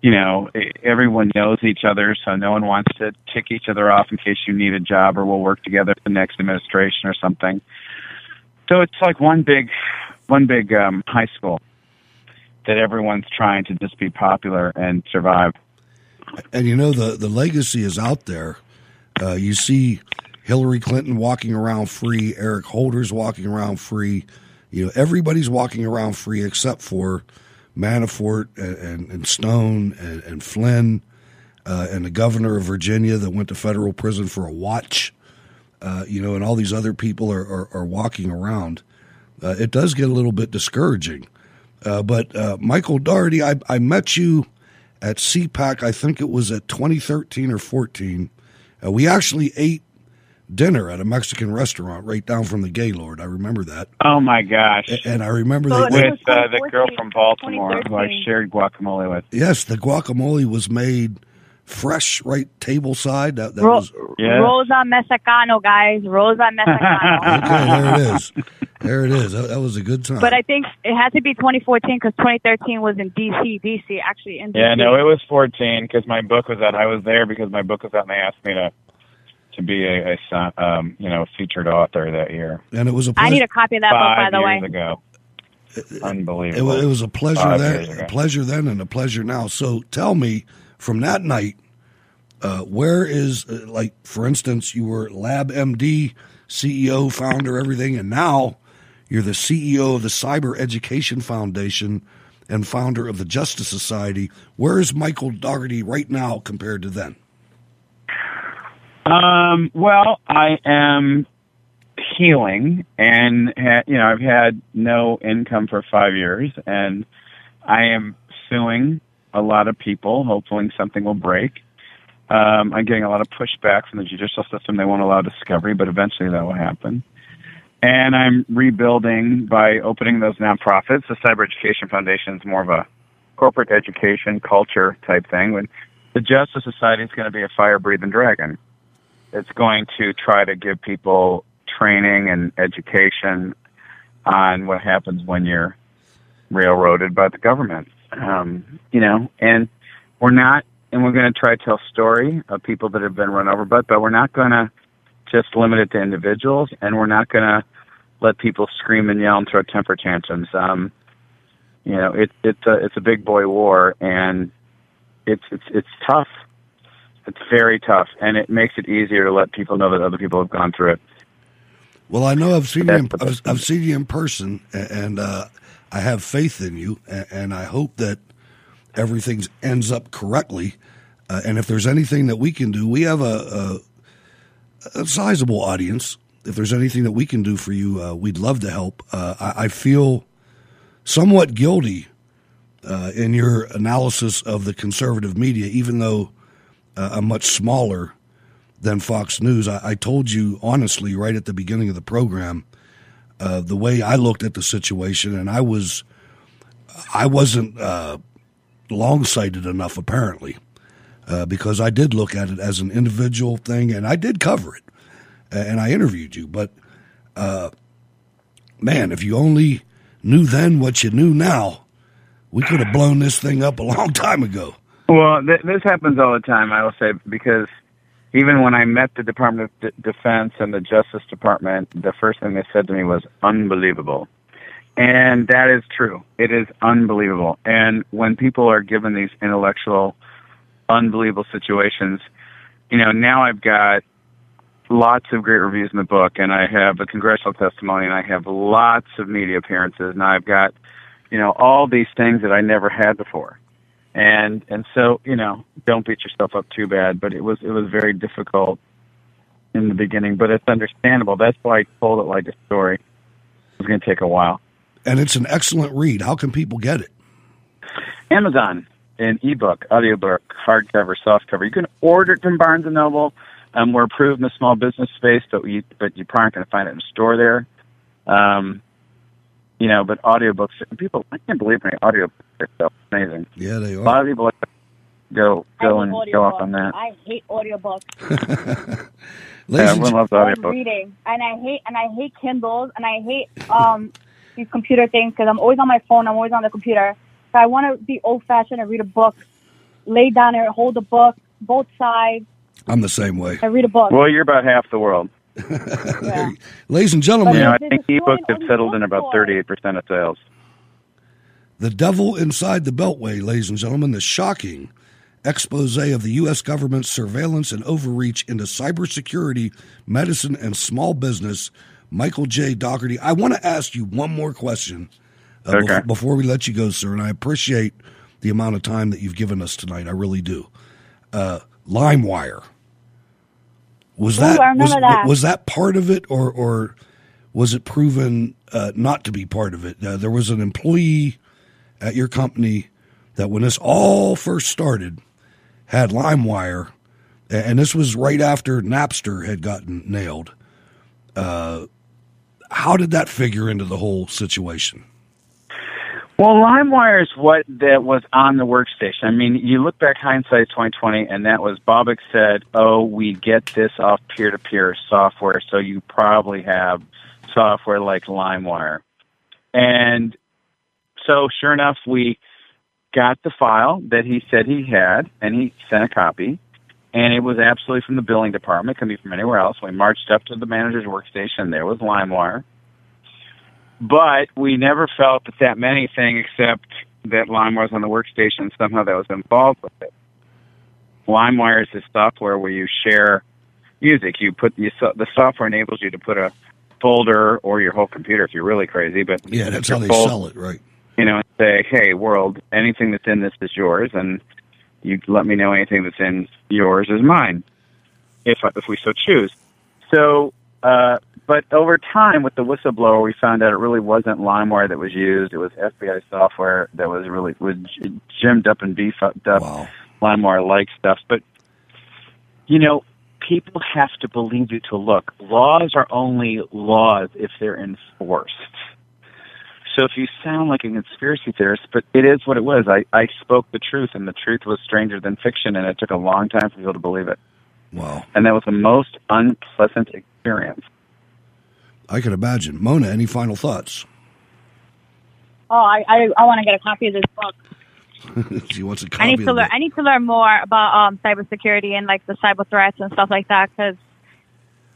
you know, everyone knows each other, so no one wants to tick each other off in case you need a job or we'll work together the next administration or something. So it's like one big, one big um, high school that everyone's trying to just be popular and survive. And you know the the legacy is out there. Uh, you see Hillary Clinton walking around free, Eric Holder's walking around free. You know everybody's walking around free except for Manafort and, and, and Stone and, and Flynn uh, and the governor of Virginia that went to federal prison for a watch. Uh, you know, and all these other people are are, are walking around. Uh, it does get a little bit discouraging. Uh, but uh, Michael Daugherty, I, I met you at CPAC. I think it was at 2013 or 14. Uh, we actually ate dinner at a Mexican restaurant right down from the Gaylord. I remember that. Oh my gosh! And I remember with they, uh, the girl from Baltimore who I shared guacamole with. yes, the guacamole was made fresh, right table side. That, that Ro- was Rosa Mexicano, guys. Rosa Mexicano. okay. There it is. There it is. That, that was a good time. but I think it had to be 2014 because 2013 was in DC. DC, actually, in DC. Yeah, no, it was 14 because my book was out. I was there because my book was out, and they asked me to to be a, a um, you know featured author that year. and it was a I pleasure. need a copy of that book, by Five the way. ago. Unbelievable. wa- it was a pleasure Five then, a pleasure then, and a pleasure now. So tell me, from that night, Uh, where is, uh, like, for instance, you were LabMD CEO, founder, everything, and now you're the CEO of the Cyber Education Foundation and founder of the Justice Society. Where is Michael Daugherty right now compared to then? Um, well, I am healing, and ha- you know I've had no income for five years, and I am suing a lot of people, hoping something will break. Um, I'm getting a lot of pushback from the judicial system. They won't allow discovery, but eventually that will happen. And I'm rebuilding by opening those nonprofits. The Cyber Education Foundation is more of a corporate education culture type thing. When the Justice Society is going to be a fire breathing dragon. It's going to try to give people training and education on what happens when you're railroaded by the government. Um, you know, and we're not, and we're going to try to tell story of people that have been run over, but but we're not going to just limit it to individuals, and we're not going to let people scream and yell and throw temper tantrums. Um, you know, it's it's a it's a big boy war, and it's it's it's tough. It's very tough, and it makes it easier to let people know that other people have gone through it. Well, I know I've seen you. In, I've, I've seen you in person, and uh, I have faith in you, and I hope that everything ends up correctly. Uh, and if there's anything that we can do, we have a, a, a sizable audience. If there's anything that we can do for you, uh, we'd love to help. Uh, I, I, feel somewhat guilty uh, in your analysis of the conservative media, even though uh, I'm much smaller than Fox News. I, I, told you honestly right at the beginning of the program uh, the way I looked at the situation, and I was I wasn't uh, long sighted enough apparently uh, because I did look at it as an individual thing, and I did cover it, and I interviewed you. But uh, man, if you only knew then what you knew now, we could have blown this thing up a long time ago. Well, th- this happens all the time. I will say because even when I met the Department of D- Defense and the Justice Department, the first thing they said to me was unbelievable. And that is true. It is unbelievable. And when people are given these intellectual, unbelievable situations, you know, now I've got lots of great reviews in the book, and I have a congressional testimony, and I have lots of media appearances, and I've got, you know, all these things that I never had before and and so you know don't beat yourself up too bad but it was it was very difficult in the beginning but it's understandable. That's why i told it like a story. It was going to take a while. And it's an excellent read. How can people get it? Amazon an ebook audiobook hardcover softcover. You can order it from barnes and noble. Um, we're approved in the small business space but you but you probably aren't going to find it in a store there. Um, you know, but audiobooks, people, I can't believe how many audiobooks are so amazing. Yeah, they are. A lot of people like to go, go and go off on that. I hate audiobooks. yeah, everyone loves I'm audiobooks. reading, and I hate and I hate Kindles, and I hate um these computer things because I'm always on my phone. I'm always on the computer. So I want to be old fashioned and read a book, lay down and hold a book, both sides. I'm the same way. I read a book. Well, you're about half the world. Yeah. Ladies and gentlemen, You know, I think ebooks have settled in about 38% of sales. The Devil Inside the Beltway, ladies and gentlemen, the shocking expose of the U.S. government's surveillance and overreach into cybersecurity, medicine, and small business. Michael J. Daugherty, I want to ask you one more question uh, Okay. bef- before we let you go, sir, and I appreciate the amount of time that you've given us tonight. I really do. Uh, LimeWire. Was Ooh, that, was, that. was that part of it, or or was it proven uh, not to be part of it? Uh, there was an employee at your company that when this all first started had LimeWire, and this was right after Napster had gotten nailed. Uh, how did that figure into the whole situation? Well, LimeWire is what that was on the workstation. I mean, you look back hindsight twenty twenty, and that was Boback said, "Oh, we get this off peer to peer software, so you probably have software like LimeWire." And so, sure enough, we got the file that he said he had, and he sent a copy. And it was absolutely from the billing department. Can be from anywhere else. We marched up to the manager's workstation. There was LimeWire but we never felt that that meant anything except that Lime was on the workstation somehow that was involved with it. LimeWire is this software where you share music. You put the the software enables you to put a folder or your whole computer if you're really crazy. But Yeah, that's how they sell it, right? You know, and say, hey, world, anything that's in this is yours, and you let me know anything that's in yours is mine, if if we so choose. So, uh, but over time with the whistleblower, we found out it really wasn't LimeWire that was used. It was FBI software that was really was g- gymmed up and beefed up LimeWire like stuff. But you know, people have to believe you to look. Laws are only laws if they're enforced. So if you sound like a conspiracy theorist, but it is what it was. I, I spoke the truth, and the truth was stranger than fiction, and it took a long time for people to believe it. Wow. And that was the most unpleasant experience. I can imagine. Mona, any final thoughts? Oh, I I, I want to get a copy of this book. she wants a I copy I need to learn. I need to learn more about um cybersecurity and like the cyber threats and stuff like that because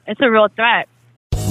it's a real threat.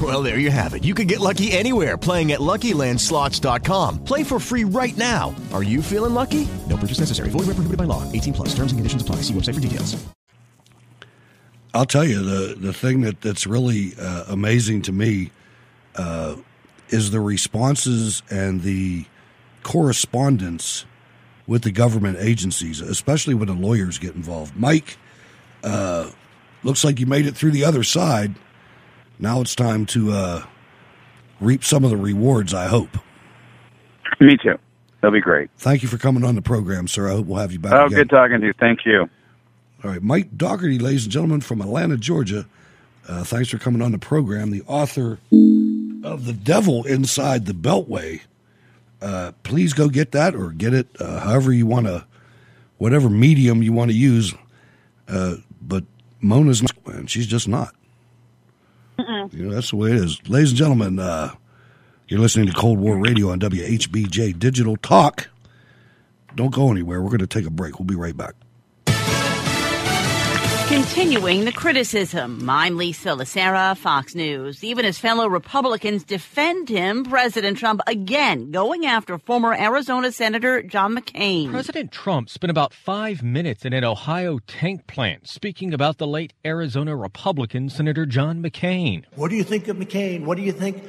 Well, there you have it. You can get lucky anywhere playing at LuckyLandSlots.com. Play for free right now. Are you feeling lucky? No purchase necessary. Void where prohibited by law. 18 plus. Terms and conditions apply. See website for details. I'll tell you the the thing that that's really uh, amazing to me uh, is the responses and the correspondence with the government agencies, especially when the lawyers get involved. Mike, uh, looks like you made it through the other side. Now it's time to uh, reap some of the rewards. I hope. Me too. That'll be great. Thank you for coming on the program, sir. I hope we'll have you back. Oh, again. good talking to you. Thank you. All right, Mike Daugherty, ladies and gentlemen, from Atlanta, Georgia. Uh, thanks for coming on the program. The author of The Devil Inside the Beltway. Uh, please go get that or get it uh, however you want to, whatever medium you want to use. Uh, but Mona's not, and she's just not. You know, that's the way it is. Ladies and gentlemen, uh, you're listening to Cold War Radio on WHBJ Digital Talk. Don't go anywhere. We're going to take a break. We'll be right back. Continuing the criticism, I'm Lisa Lacera, Fox News. Even as fellow Republicans defend him, President Trump again going after former Arizona Senator John McCain. President Trump spent about five minutes in an Ohio tank plant speaking about the late Arizona Republican Senator John McCain. What do you think of McCain? What do you think?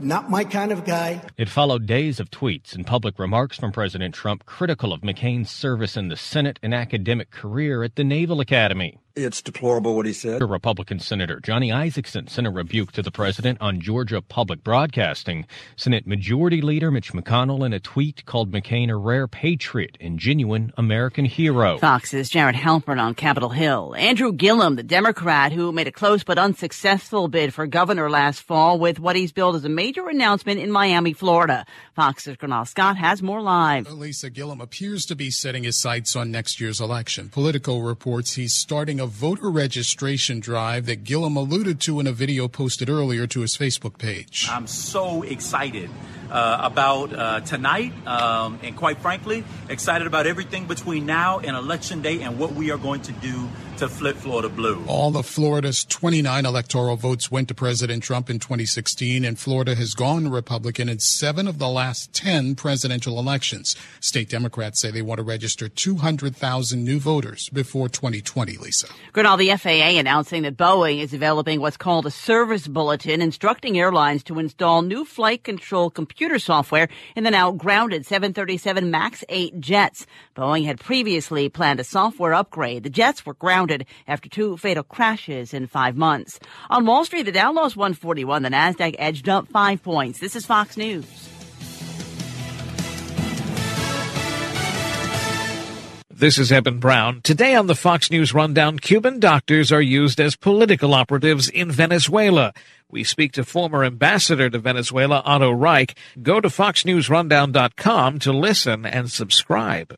Not my kind of guy. It followed days of tweets and public remarks from President Trump critical of McCain's service in the Senate and academic career at the Naval Academy. It's deplorable what he said. Republican Senator Johnny Isakson sent a rebuke to the president on Georgia Public Broadcasting. Senate Majority Leader Mitch McConnell in a tweet called McCain a rare patriot and genuine American hero. Fox's Jared Halpern on Capitol Hill. Andrew Gillum, the Democrat who made a close but unsuccessful bid for governor last fall with what he's billed as a major announcement in Miami, Florida. Fox's Gernal Scott has more live. Lisa Gillum appears to be setting his sights on next year's election. Politico reports he's starting a voter registration drive that Gillum alluded to in a video posted earlier to his Facebook page. I'm so excited uh, about uh, tonight, um, and quite frankly, excited about everything between now and election day and what we are going to do to flip Florida blue. All of Florida's 29 electoral votes went to President Trump in 2016, and Florida has gone Republican in seven of the last 10 presidential elections. State Democrats say they want to register 200,000 new voters before 2020, Lisa. Gernal, the FAA announcing that Boeing is developing what's called a service bulletin instructing airlines to install new flight control computer software in the now grounded 737 MAX 8 jets. Boeing had previously planned a software upgrade. The jets were grounded after two fatal crashes in five months. On Wall Street, the Dow lost 141. The Nasdaq edged up five points. This is Fox News. This is Eben Brown. Today on the Fox News Rundown, Cuban doctors are used as political operatives in Venezuela. We speak to former ambassador to Venezuela, Otto Reich. Go to foxnewsrundown.com to listen and subscribe.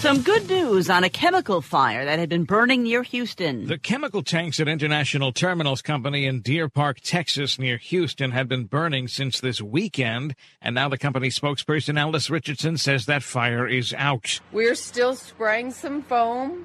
Some good news on a chemical fire that had been burning near Houston. The chemical tanks at International Terminals Company in Deer Park, Texas, near Houston, had been burning since this weekend, and now the company spokesperson Alice Richardson says that fire is out. We're still spraying some foam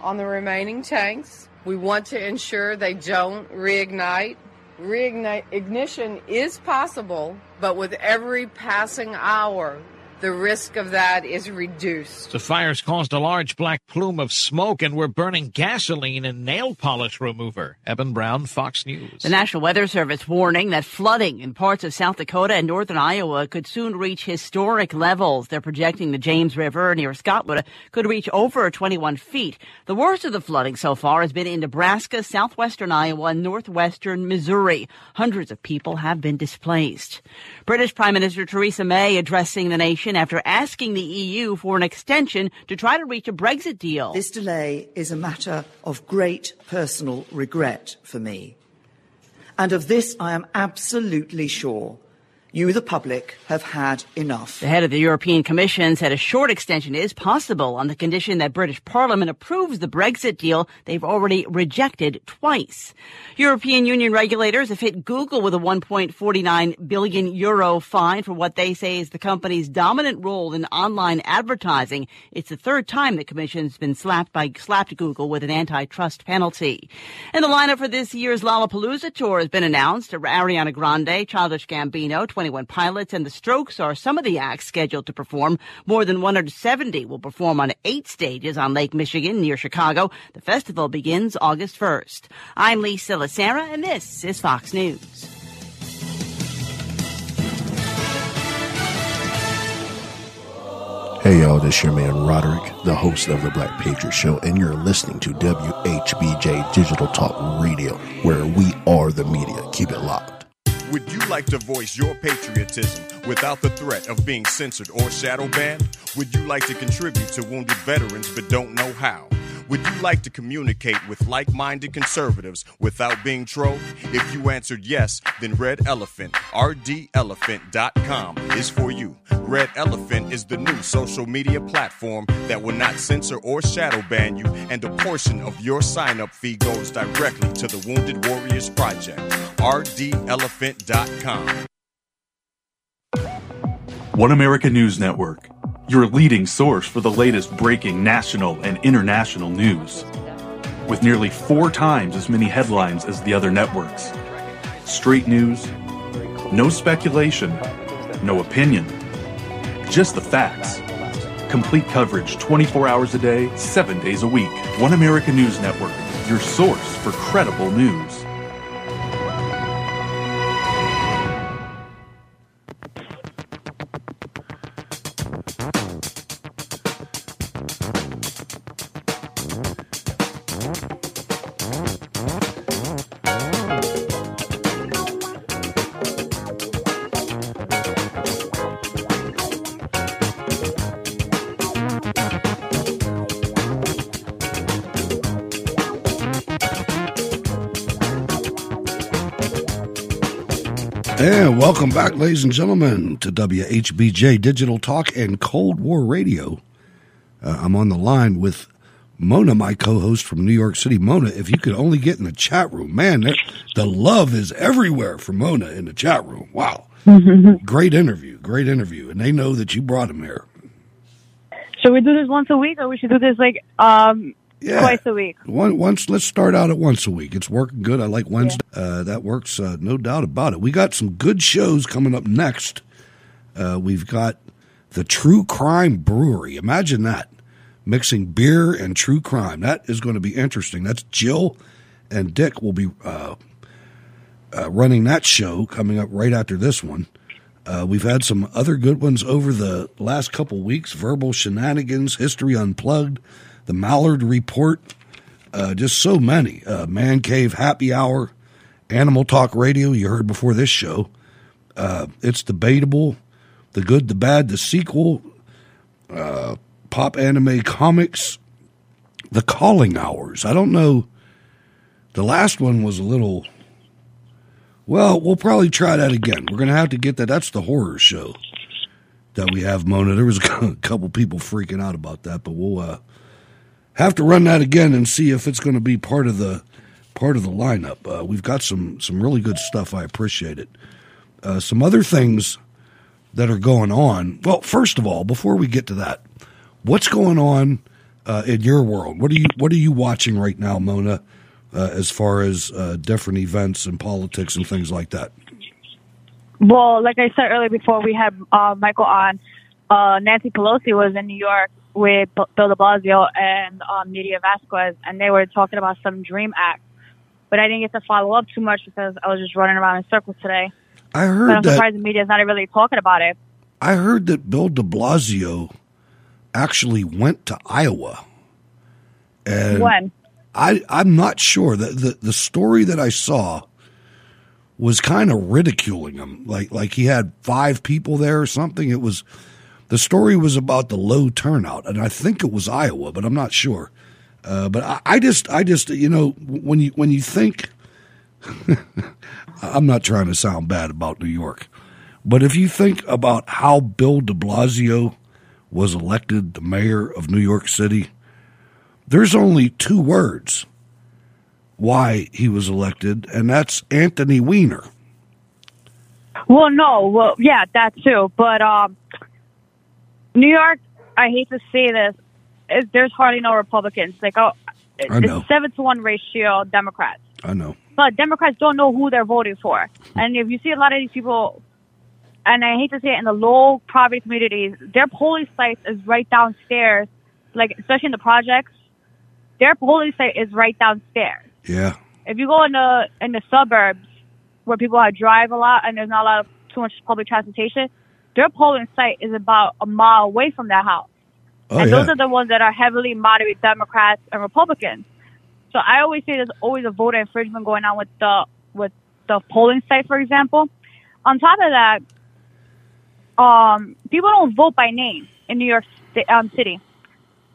on the remaining tanks. We want to ensure they don't reignite. Reignite ignition is possible, but with every passing hour, the risk of that is reduced. The fires caused a large black plume of smoke and were burning gasoline and nail polish remover. Eben Brown, Fox News. The National Weather Service warning that flooding in parts of South Dakota and northern Iowa could soon reach historic levels. They're projecting the James River near Scottswood could reach over 21 feet. The worst of the flooding so far has been in Nebraska, southwestern Iowa, and northwestern Missouri. Hundreds of people have been displaced. British Prime Minister Theresa May addressing the nation after asking the EU for an extension to try to reach a Brexit deal. This delay is a matter of great personal regret for me. And of this I am absolutely sure. You, the public, have had enough. The head of the European Commission said a short extension is possible on the condition that British Parliament approves the Brexit deal they've already rejected twice. European Union regulators have hit Google with a 1.49 billion euro fine for what they say is the company's dominant role in online advertising. It's the third time the Commission's been slapped by slapped Google with an antitrust penalty. And the lineup for this year's Lollapalooza tour has been announced. Ariana Grande, Childish Gambino, 21 Pilots and The Strokes are some of the acts scheduled to perform. More than 170 will perform on eight stages on Lake Michigan near Chicago. The festival begins August 1st. I'm Lisa Lacera, and this is Fox News. Hey y'all, this is your man Roderick, the host of the Black Patriot Show, and you're listening to WHBJ Digital Talk Radio, where we are the media. Keep it locked. Would you like to voice your patriotism without the threat of being censored or shadow banned? Would you like to contribute to wounded veterans but don't know how? Would you like to communicate with like minded conservatives without being trolled? If you answered yes, then Red Elephant, rdelephant.com, is for you. Red Elephant is the new social media platform that will not censor or shadow ban you, and a portion of your sign up fee goes directly to the Wounded Warriors Project. rdelephant.com. One America News Network, your leading source for the latest breaking national and international news. With nearly four times as many headlines as the other networks. Straight news, no speculation, no opinion, just the facts. Complete coverage 24 hours a day, 7 days a week. One America News Network, your source for credible news. And welcome back, ladies and gentlemen, to WHBJ Digital Talk and Cold War Radio. Uh, I'm on the line with Mona, my co host from New York City. Mona, if you could only get in the chat room, man, there, the love is everywhere for Mona in the chat room. Wow. great interview, great interview. And they know that you brought him here. Should we do this once a week, or we should do this like um Yeah. twice a week? One, once, let's start out at once a week. It's working good. I like Wednesday. Uh, that works, uh, no doubt about it. We got some good shows coming up next. Uh, we've got the True Crime Brewery. Imagine that. Mixing beer and true crime. That is going to be interesting. That's Jill and Dick will be uh, uh, running that show coming up right after this one. Uh, we've had some other good ones over the last couple weeks Verbal Shenanigans, History Unplugged, The Mallard Report, uh, just so many. Uh, Man Cave Happy Hour, Animal Talk Radio, you heard before this show. Uh, it's debatable. The Good, the Bad, the sequel, uh, Pop Anime Comics, The Calling Hours. I don't know. The last one was a little. Well, we'll probably try that again. We're going to have to get that. That's the horror show. that we have, Mona. There was a couple people freaking out about that, but we'll uh, have to run that again and see if it's going to be part of the part of the lineup. Uh, we've got some some really good stuff. I appreciate it. Uh, some other things that are going on. Well, first of all, before we get to that, what's going on uh, in your world? What are you What are you watching right now, Mona? Uh, as far as uh, different events and politics and things like that. Well, like I said earlier before we had uh, Michael on, Nancy Pelosi was in New York with Bill de Blasio and um, Nydia Vasquez, and they were talking about some Dream Act. But I didn't get to follow up too much because I was just running around in circles today. I But heard I'm that. surprised the media's not really talking about it. I heard that Bill De Blasio actually went to Iowa. And When? I I'm not sure that the the story that I saw was kind of ridiculing him, like like he had five people there or something. It was the story was about the low turnout, and I think it was Iowa, but I'm not sure. Uh, but I, I just I just you know when you when you think I'm not trying to sound bad about New York, but if you think about how Bill de Blasio was elected the mayor of New York City, there's only two words why he was elected, and that's Anthony Weiner. Well, no, well, yeah, that too. But um, New York, I hate to say this, is, there's hardly no Republicans. Like, oh, it's seven to one ratio Democrats. I know. But Democrats don't know who they're voting for. And if you see a lot of these people, and I hate to say it, in the low poverty communities, their polling site is right downstairs. Like, especially in the projects, their polling site is right downstairs. Yeah. If you go in the in the suburbs where people have drive a lot and there's not a lot of too much public transportation, their polling site is about a mile away from that house. Oh, and yeah. those are the ones that are heavily moderate Democrats and Republicans. So I always say there's always a voter infringement going on with the with the polling site, for example. On top of that, um, people don't vote by name in New York um, City,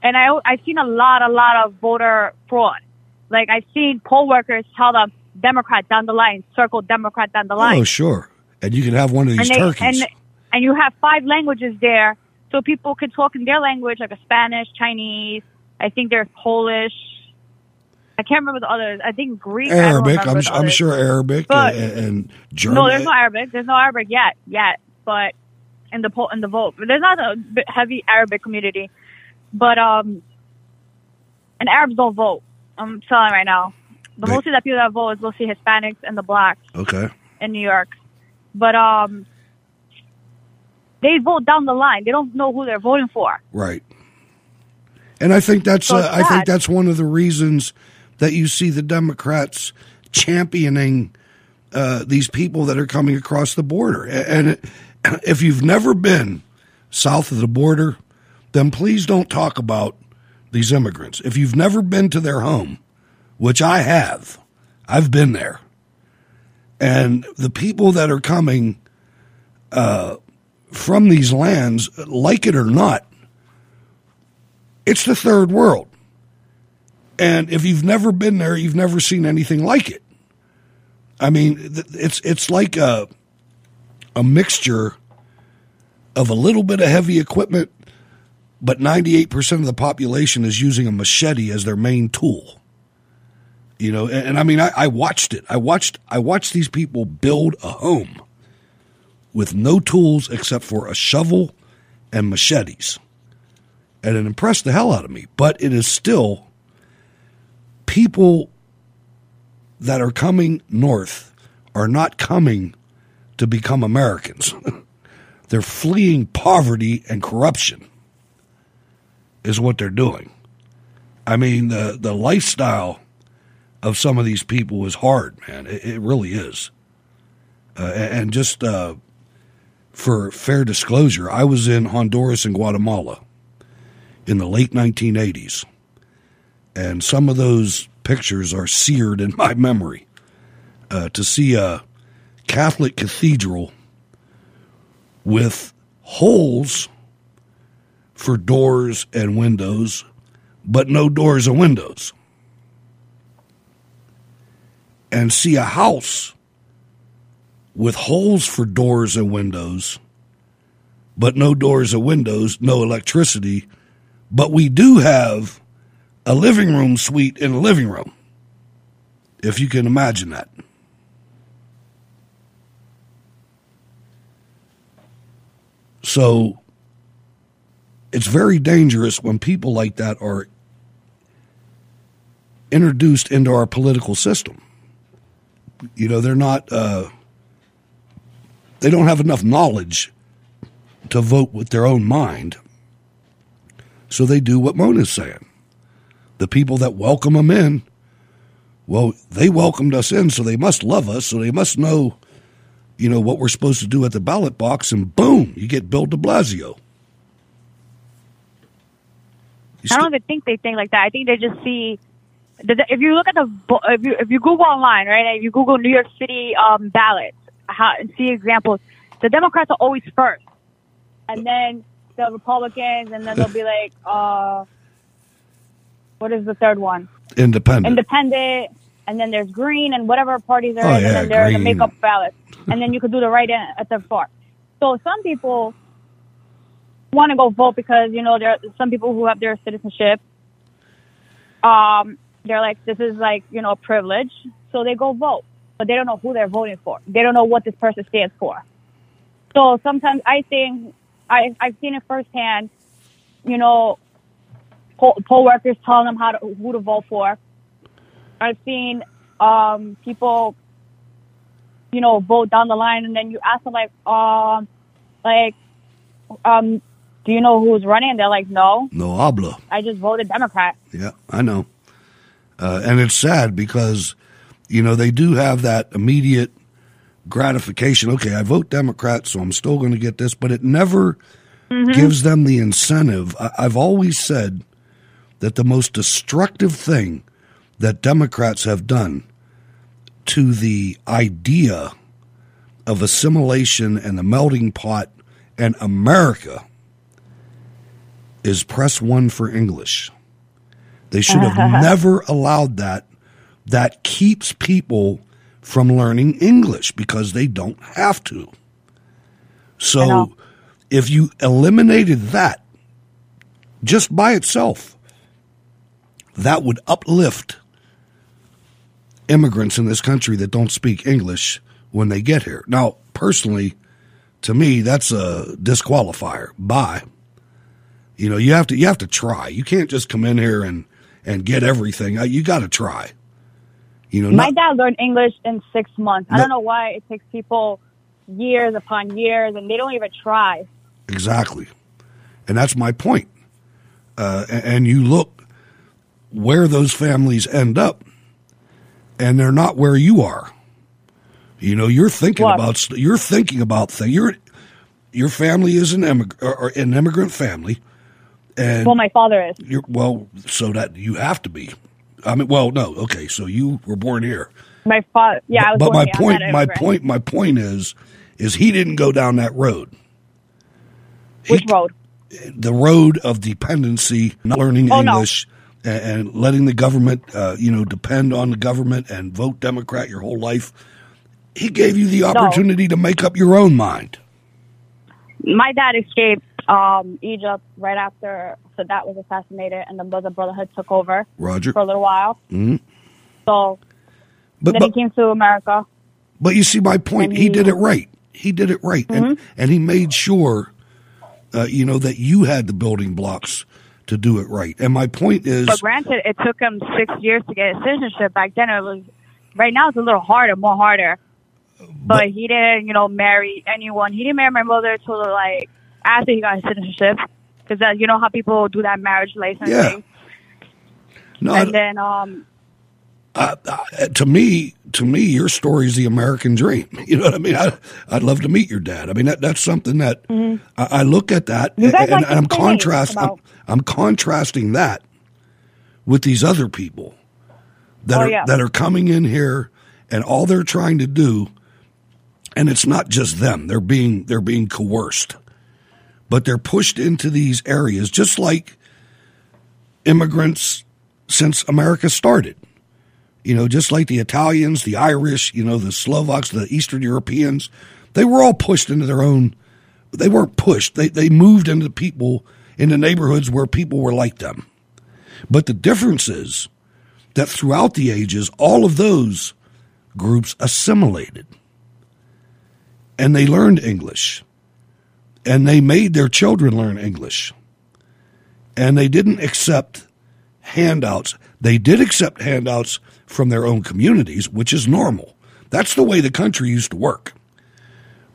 and I I've seen a lot a lot of voter fraud. Like I've seen poll workers tell them Democrat down the line, circle Democrat down the line Oh, sure. And you can have one of these and they, turkeys. And, and you have five languages there, so people can talk in their language, like a Spanish, Chinese. I think there's Polish. I can't remember the others. I think Greek. I Arabic. I'm, the I'm sure Arabic But- and, and German. No, there's no Arabic. There's no Arabic yet, yet. But in the in the vote, there's not a heavy Arabic community. But um, and Arabs don't vote. I'm telling right now. The They- mostly that people that vote is mostly Hispanics and the blacks Okay. in New York. But um, they vote down the line. They don't know who they're voting for. Right. And I think that's So uh, I think that's one of the reasons that you see the Democrats championing uh, these people that are coming across the border. And it, if you've never been south of the border, then please don't talk about these immigrants. If you've never been to their home, which I have, I've been there. And the people that are coming uh, from these lands, like it or not, it's the third world. And if you've never been there, you've never seen anything like it. I mean, it's it's like a a mixture of a little bit of heavy equipment, but 98% of the population is using a machete as their main tool. You know, and, and I mean, I, I watched it. I watched I watched these people build a home with no tools except for a shovel and machetes and it impressed the hell out of me. But it is still people that are coming north are not coming to become Americans. they're fleeing poverty and corruption, is what they're doing. I mean, the, the lifestyle of some of these people is hard, man. It, it really is. Uh, and just uh, for fair disclosure, I was in Honduras and Guatemala in the late 1980s. And some of those pictures are seared in my memory. Uh, to see a Catholic cathedral with holes for doors and windows, but no doors and windows. And see a house with holes for doors and windows, but no doors or windows, no electricity. But we do have a living room suite in a living room, if you can imagine that. So it's very dangerous when people like that are introduced into our political system. You know, they're not, uh, they don't have enough knowledge to vote with their own mind. So they do what Mona's saying. The people that welcome them in, well, they welcomed us in, so they must love us, so they must know, you know, what we're supposed to do at the ballot box, and boom, you get Bill de Blasio. I don't even think they think like that. I think they just see. If you look at the if you if you Google online, right? If you Google New York City um, ballots, how, and see examples, the Democrats are always first, and then the Republicans, and then they'll be like, uh, what is the third one? Independent. Independent, and then there's Green, and whatever parties are Oh, in, yeah, and then there's the makeup ballot, and then you could do the right in at the far. So some people want to go vote because you know there are some people who have their citizenship. Um, they're like, this is like you know a privilege, so they go vote, but they don't know who they're voting for. They don't know what this person stands for. So sometimes I think I I've seen it firsthand. You know, poll, poll workers telling them how to who to vote for. I've seen um, people, you know, vote down the line, and then you ask them like, um, like, um, do you know who's running? And they're like, no, No habla. I just voted Democrat. Yeah, I know. Uh, and it's sad because, you know, they do have that immediate gratification. Okay, I vote Democrat, so I'm still going to get this, but it never mm-hmm. gives them the incentive. I- I've always said that the most destructive thing that Democrats have done to the idea of assimilation and the melting pot and America is press one for English. They should have never allowed that. That keeps people from learning English because they don't have to. So if you eliminated that just by itself, that would uplift immigrants in this country that don't speak English when they get here. Now, personally, to me, that's a disqualifier. Bye. You know, you have to you have to try. You can't just come in here and and get everything. Uh, You got to try. You know, My not, dad learned English in six months. I No- don't know why it takes people years upon years, and they don't even try. Exactly. And that's my point. Uh, a- and you look where those families end up, and they're not where you are. You know, you're thinking What? about you're thinking about things. Your your family is an immig- or, or an immigrant family, and well, my father is. you're well, so that you have to be. I mean, well, no, okay, so you were born here. My father, yeah, I was but born my here. Point, my point, my point is, is he didn't go down that road. Which road? the road of dependency, not learning Oh. English, and, and letting the government, uh, you know, depend on the government and vote Democrat your whole life. He gave you the opportunity to make up your own mind. My dad escaped um, Egypt right after Saddam was assassinated, and the Muslim Brotherhood took over Roger. for a little while. Mhm. So But then but, he came to America. but you see my point. He he- did it right. He did it right, and Mhm. and he made sure, uh, you know, that you had the building blocks to do it right. And my point is, But granted, it took him six years to get his citizenship. Back then, it was. Right now, it's a little harder, more harder. But, he didn't, you know, marry anyone. He didn't marry my mother till like after he got his citizenship, because uh, you know how people do that marriage license Yeah. thing. no, I- and then, um, uh, uh, to me, to me, your story is the American dream. You know what I mean? I, I'd love to meet your dad. I mean, that, that's something that I, I look at that, and, like and I'm contrast. I'm, I'm contrasting that with these other people that Oh, are yeah. that are coming in here, and all they're trying to do, and it's not just them. They're being they're being coerced, but they're pushed into these areas just like immigrants since America started you know, just like the Italians, the Irish, you know, the Slovaks, the Eastern Europeans, they were all pushed into their own They weren't pushed. They they moved into the people into neighborhoods where people were like them. But the difference is that throughout the ages, all of those groups assimilated. And they learned English. And they made their children learn English. And they didn't accept handouts. They did accept handouts from their own communities, which is normal. That's the way the country used to work.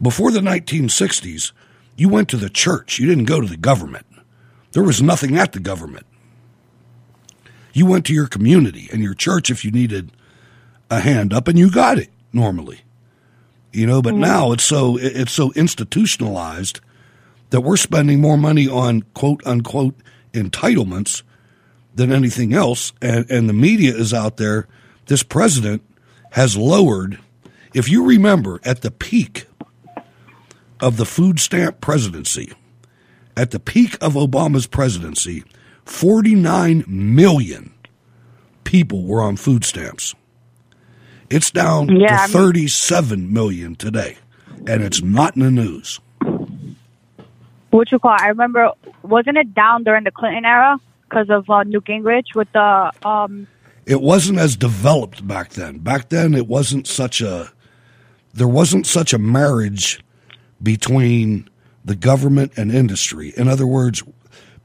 Before the 1960s, you went to the church, you didn't go to the government. There was nothing at the government. You went to your community and your church if you needed a hand up, and you got it normally. You know, but mm-hmm. now it's so it's so institutionalized that we're spending more money on quote unquote entitlements than anything else, and and the media is out there. This president has lowered. If you remember, at the peak of the food stamp presidency, at the peak of Obama's presidency, 49 million people were on food stamps. It's down yeah, to 37 million today, and it's not in the news. What you call? I remember, wasn't it down during the Clinton era because of uh, Newt Gingrich with the? Um... It wasn't as developed back then. Back then, it wasn't such a. There wasn't such a marriage between the government and industry. In other words,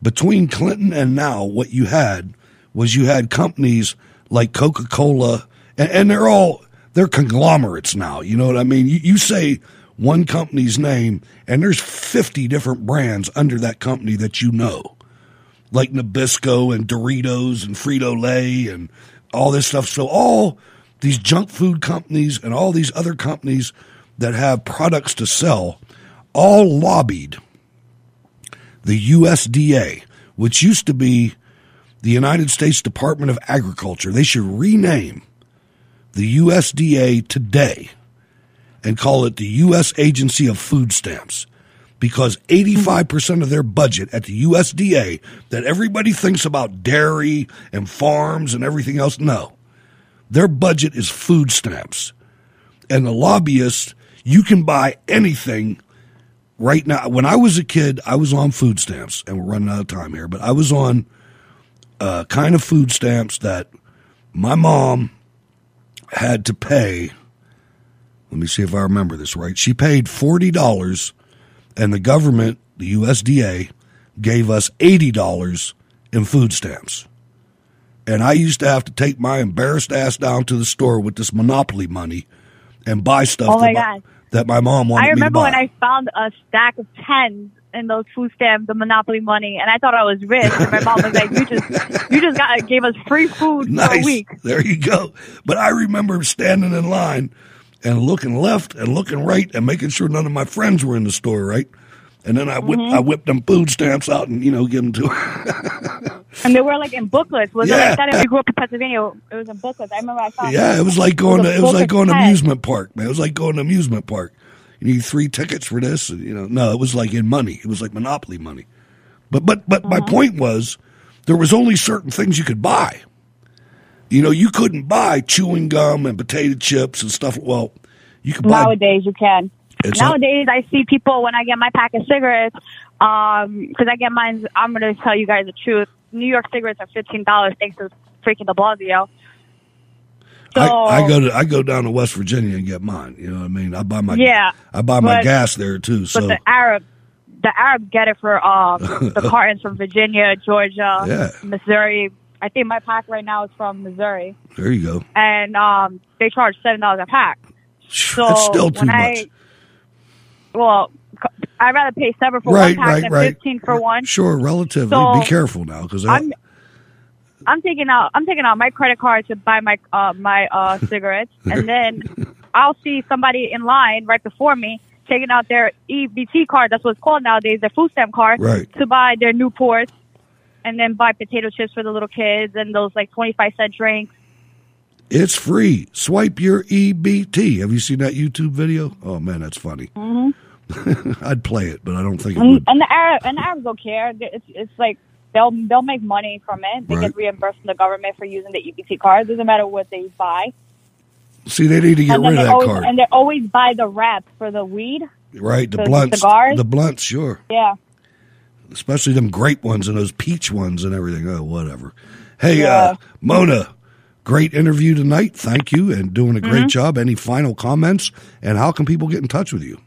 between Clinton and now, what you had was you had companies like Coca Cola, and, and, they're all they're conglomerates now. You know what I mean? You, you say one company's name, and there's 50 different brands under that company that you know, like Nabisco and Doritos and Frito Lay and all this stuff. So all these junk food companies and all these other companies that have products to sell all lobbied the USDA, which used to be the United States Department of Agriculture. They should rename the USDA today and call it the U.S. Agency of Food Stamps because 85% of their budget at the USDA that everybody thinks about dairy and farms and everything else, no. Their budget is food stamps. And the lobbyists, you can buy anything right now, when I was a kid, I was on food stamps, and we're running out of time here, but I was on uh, kind of food stamps that my mom had to pay. Let me see if I remember this right. She paid $40, and the government, the USDA, gave us $80 in food stamps. And I used to have to take my embarrassed ass down to the store with this monopoly money and buy stuff. Oh my God that my mom wanted I remember when I found a stack of tens in those food stamps, the Monopoly money, and I thought I was rich. And my mom was like, "You just, you just got gave us free food nice. for a week." There you go. But I remember standing in line and looking left and looking right and making sure none of my friends were in the store, right? And then I whipped, mm-hmm. I whipped them food stamps out and you know give them to her. and they were like in booklets. Was yeah. it like that? If you grew up in Pennsylvania, it was in booklets. I remember I saw. Yeah, it was like going it was to it was like going to amusement park, man. It was like going to amusement park you need three tickets for this. And, you know, no, it was like in money. It was like monopoly money. But but but uh-huh. my point was there was only certain things you could buy. You know, you couldn't buy chewing gum and potato chips and stuff. Well, you could buy nowadays. You can. nowadays, not, I see people when I get my pack of cigarettes because um, I get mine. I'm going to tell you guys the truth. New York cigarettes are fifteen dollars thanks to freaking De Blasio. So, I, I, go to I go down to West Virginia and get mine. You know what I mean? I buy my yeah. I buy my but, gas there too. So but the Arab the Arab get it for um, the cartons from Virginia, Georgia, yeah. Missouri. I think my pack right now is from Missouri. There you go. And um, they charge seven dollars a pack. So That's still too much. I, well, I'd rather pay seven for right, one pack right, than right. fifteen for one. Sure, relatively. So, Be careful now, because I'm I'm taking out I'm taking out my credit card to buy my uh, my uh, cigarettes, and then I'll see somebody in line right before me taking out their EBT card. That's what it's called nowadays, their food stamp card, right. to buy their Newports, and then buy potato chips for the little kids and those like twenty five cent drinks. It's free. Swipe your EBT. Have you seen that YouTube video? Oh man, that's funny. Mm-hmm. I'd play it, but I don't think it would. And the Arab and the Arabs don't care. It's it's like they'll they'll make money from it. They right. get reimbursed from the government for using the EBT card. Doesn't matter what they buy. See, they need to get rid of that always, card. And they always buy the wrap for the weed. Right, the, The blunts. cigars? The blunts, sure. Yeah. Especially them grape ones and those peach ones and everything. Oh, whatever. Hey, Yeah. uh, Mona, great interview tonight. Thank you and doing a great Mhm. job. Any final comments? And how can people get in touch with you?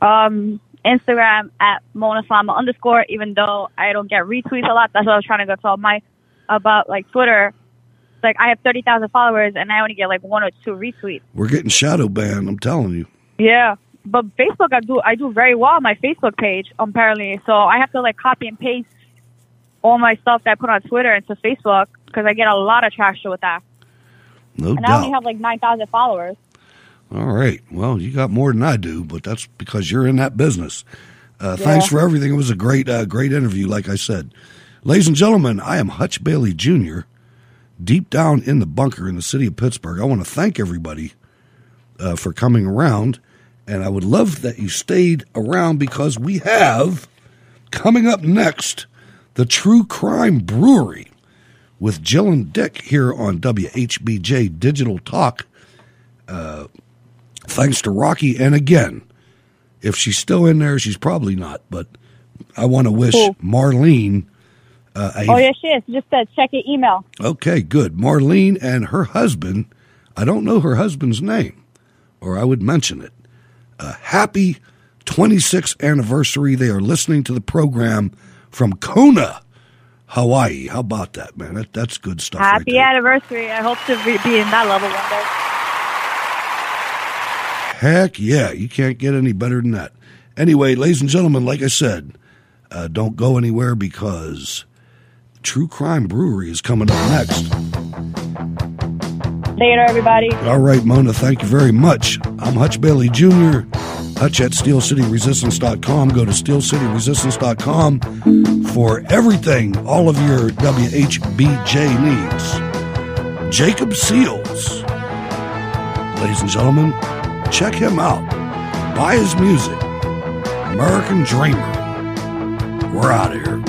Um, Instagram at Mona Salama underscore. Even though I don't get retweets a lot, that's what I was trying to go tell my about like Twitter. Like I have thirty thousand followers and I only get like one or two retweets. We're getting shadow banned. I'm telling you. Yeah, but Facebook I do I do very well on my Facebook page apparently. So I have to like copy and paste all my stuff that I put on Twitter into Facebook because I get a lot of traction with that. No and I doubt. only have like nine thousand followers. All right. Well, you got more than I do, but that's because you're in that business. Uh, Thanks for everything. It was a great, uh, great interview. Like I said, ladies and gentlemen, I am Hutch Bailey Jr. Deep down in the bunker in the city of Pittsburgh. I want to thank everybody uh, for coming around, and I would love that you stayed around because we have coming up next the True Crime Brewery with Jill and Dick here on WHBJ Digital Talk. Uh, thanks to Rocky. And again, if she's still in there, she's probably not. But I want to wish Cool. Marlene. Uh, a, oh yeah, she is. Just uh, check your email. Okay, good. Marlene and her husband. I don't know her husband's name, or I would mention it. A happy 26th anniversary. They are listening to the program from Kona, Hawaii. How about that, man? That, that's good stuff. right Happy anniversary. I hope to be be in that level one day. Heck yeah, you can't get any better than that. Anyway, ladies and gentlemen, like I said, uh, don't go anywhere because True Crime Brewery is coming up next. Later, everybody. All right, Mona, thank you very much. I'm Hutch Bailey Jr., Hutch at SteelCityResistance.com. Go to SteelCityResistance.com for everything, all of your WHBJ needs. Jacob Seals, ladies and gentlemen, check him out. Buy his music. American Dreamer. We're out of here.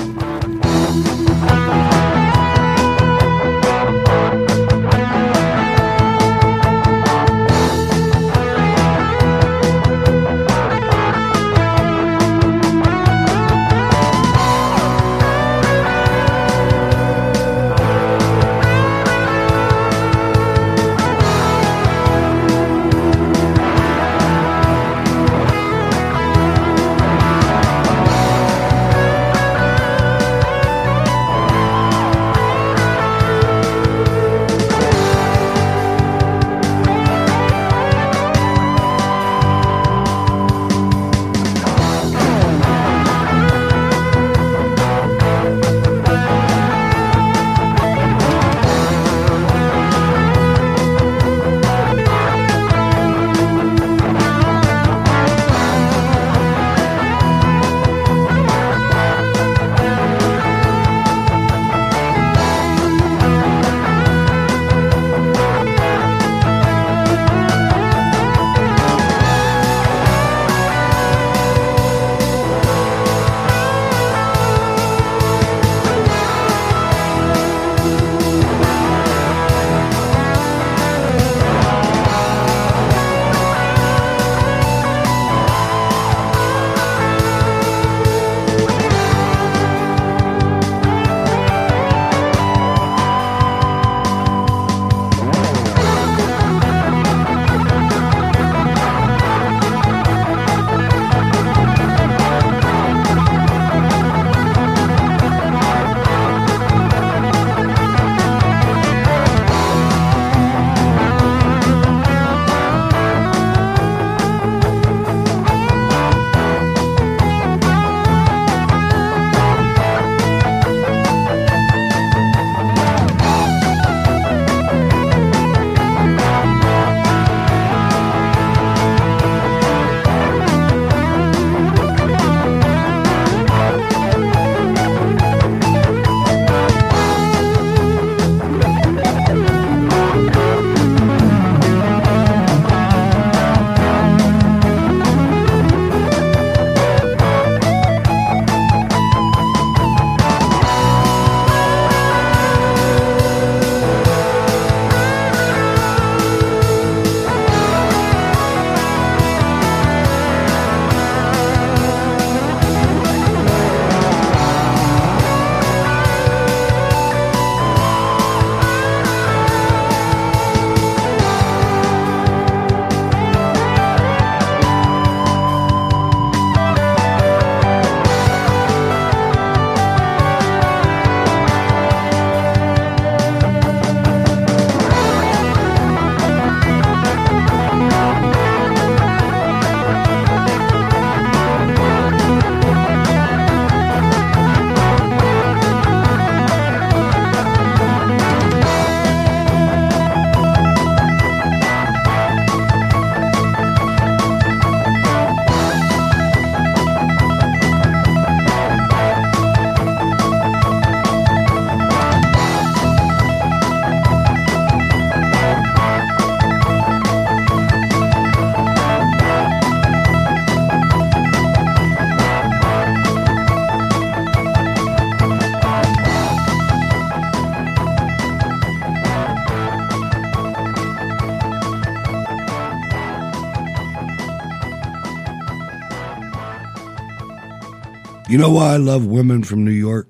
You know why I love women from New York?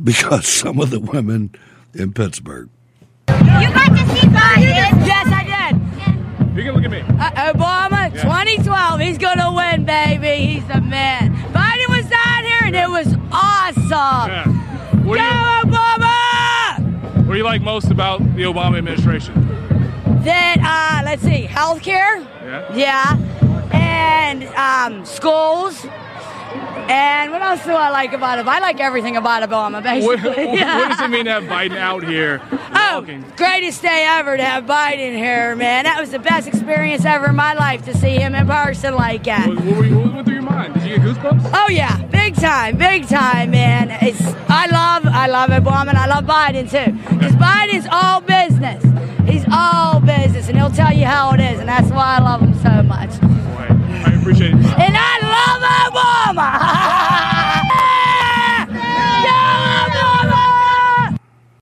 Because some of the women in Pittsburgh. You got to see Biden. Yes, I did. You can look at me. Uh, Obama, Yeah. 2012, he's going to win, baby. He's the man. Biden was down here, and it was awesome. What do, Go, you, Obama! what do you like most about the Obama administration? Then, uh, let's see, healthcare. Yeah. Yeah. And um, schools. And what else do I like about him? I like everything about Obama, What, basically. what does it mean to have Biden out here walking? Greatest day ever to have Biden here, man. That was the best experience ever in my life to see him in person like that. What, what, you- what went through your mind? Did you get goosebumps? Oh yeah, big time, big time, man. It's I love I love Obama and I love Biden too. Because Biden's all business. He's all business and he'll tell you how it is, and that's why I love him appreciate it. And I love Obama.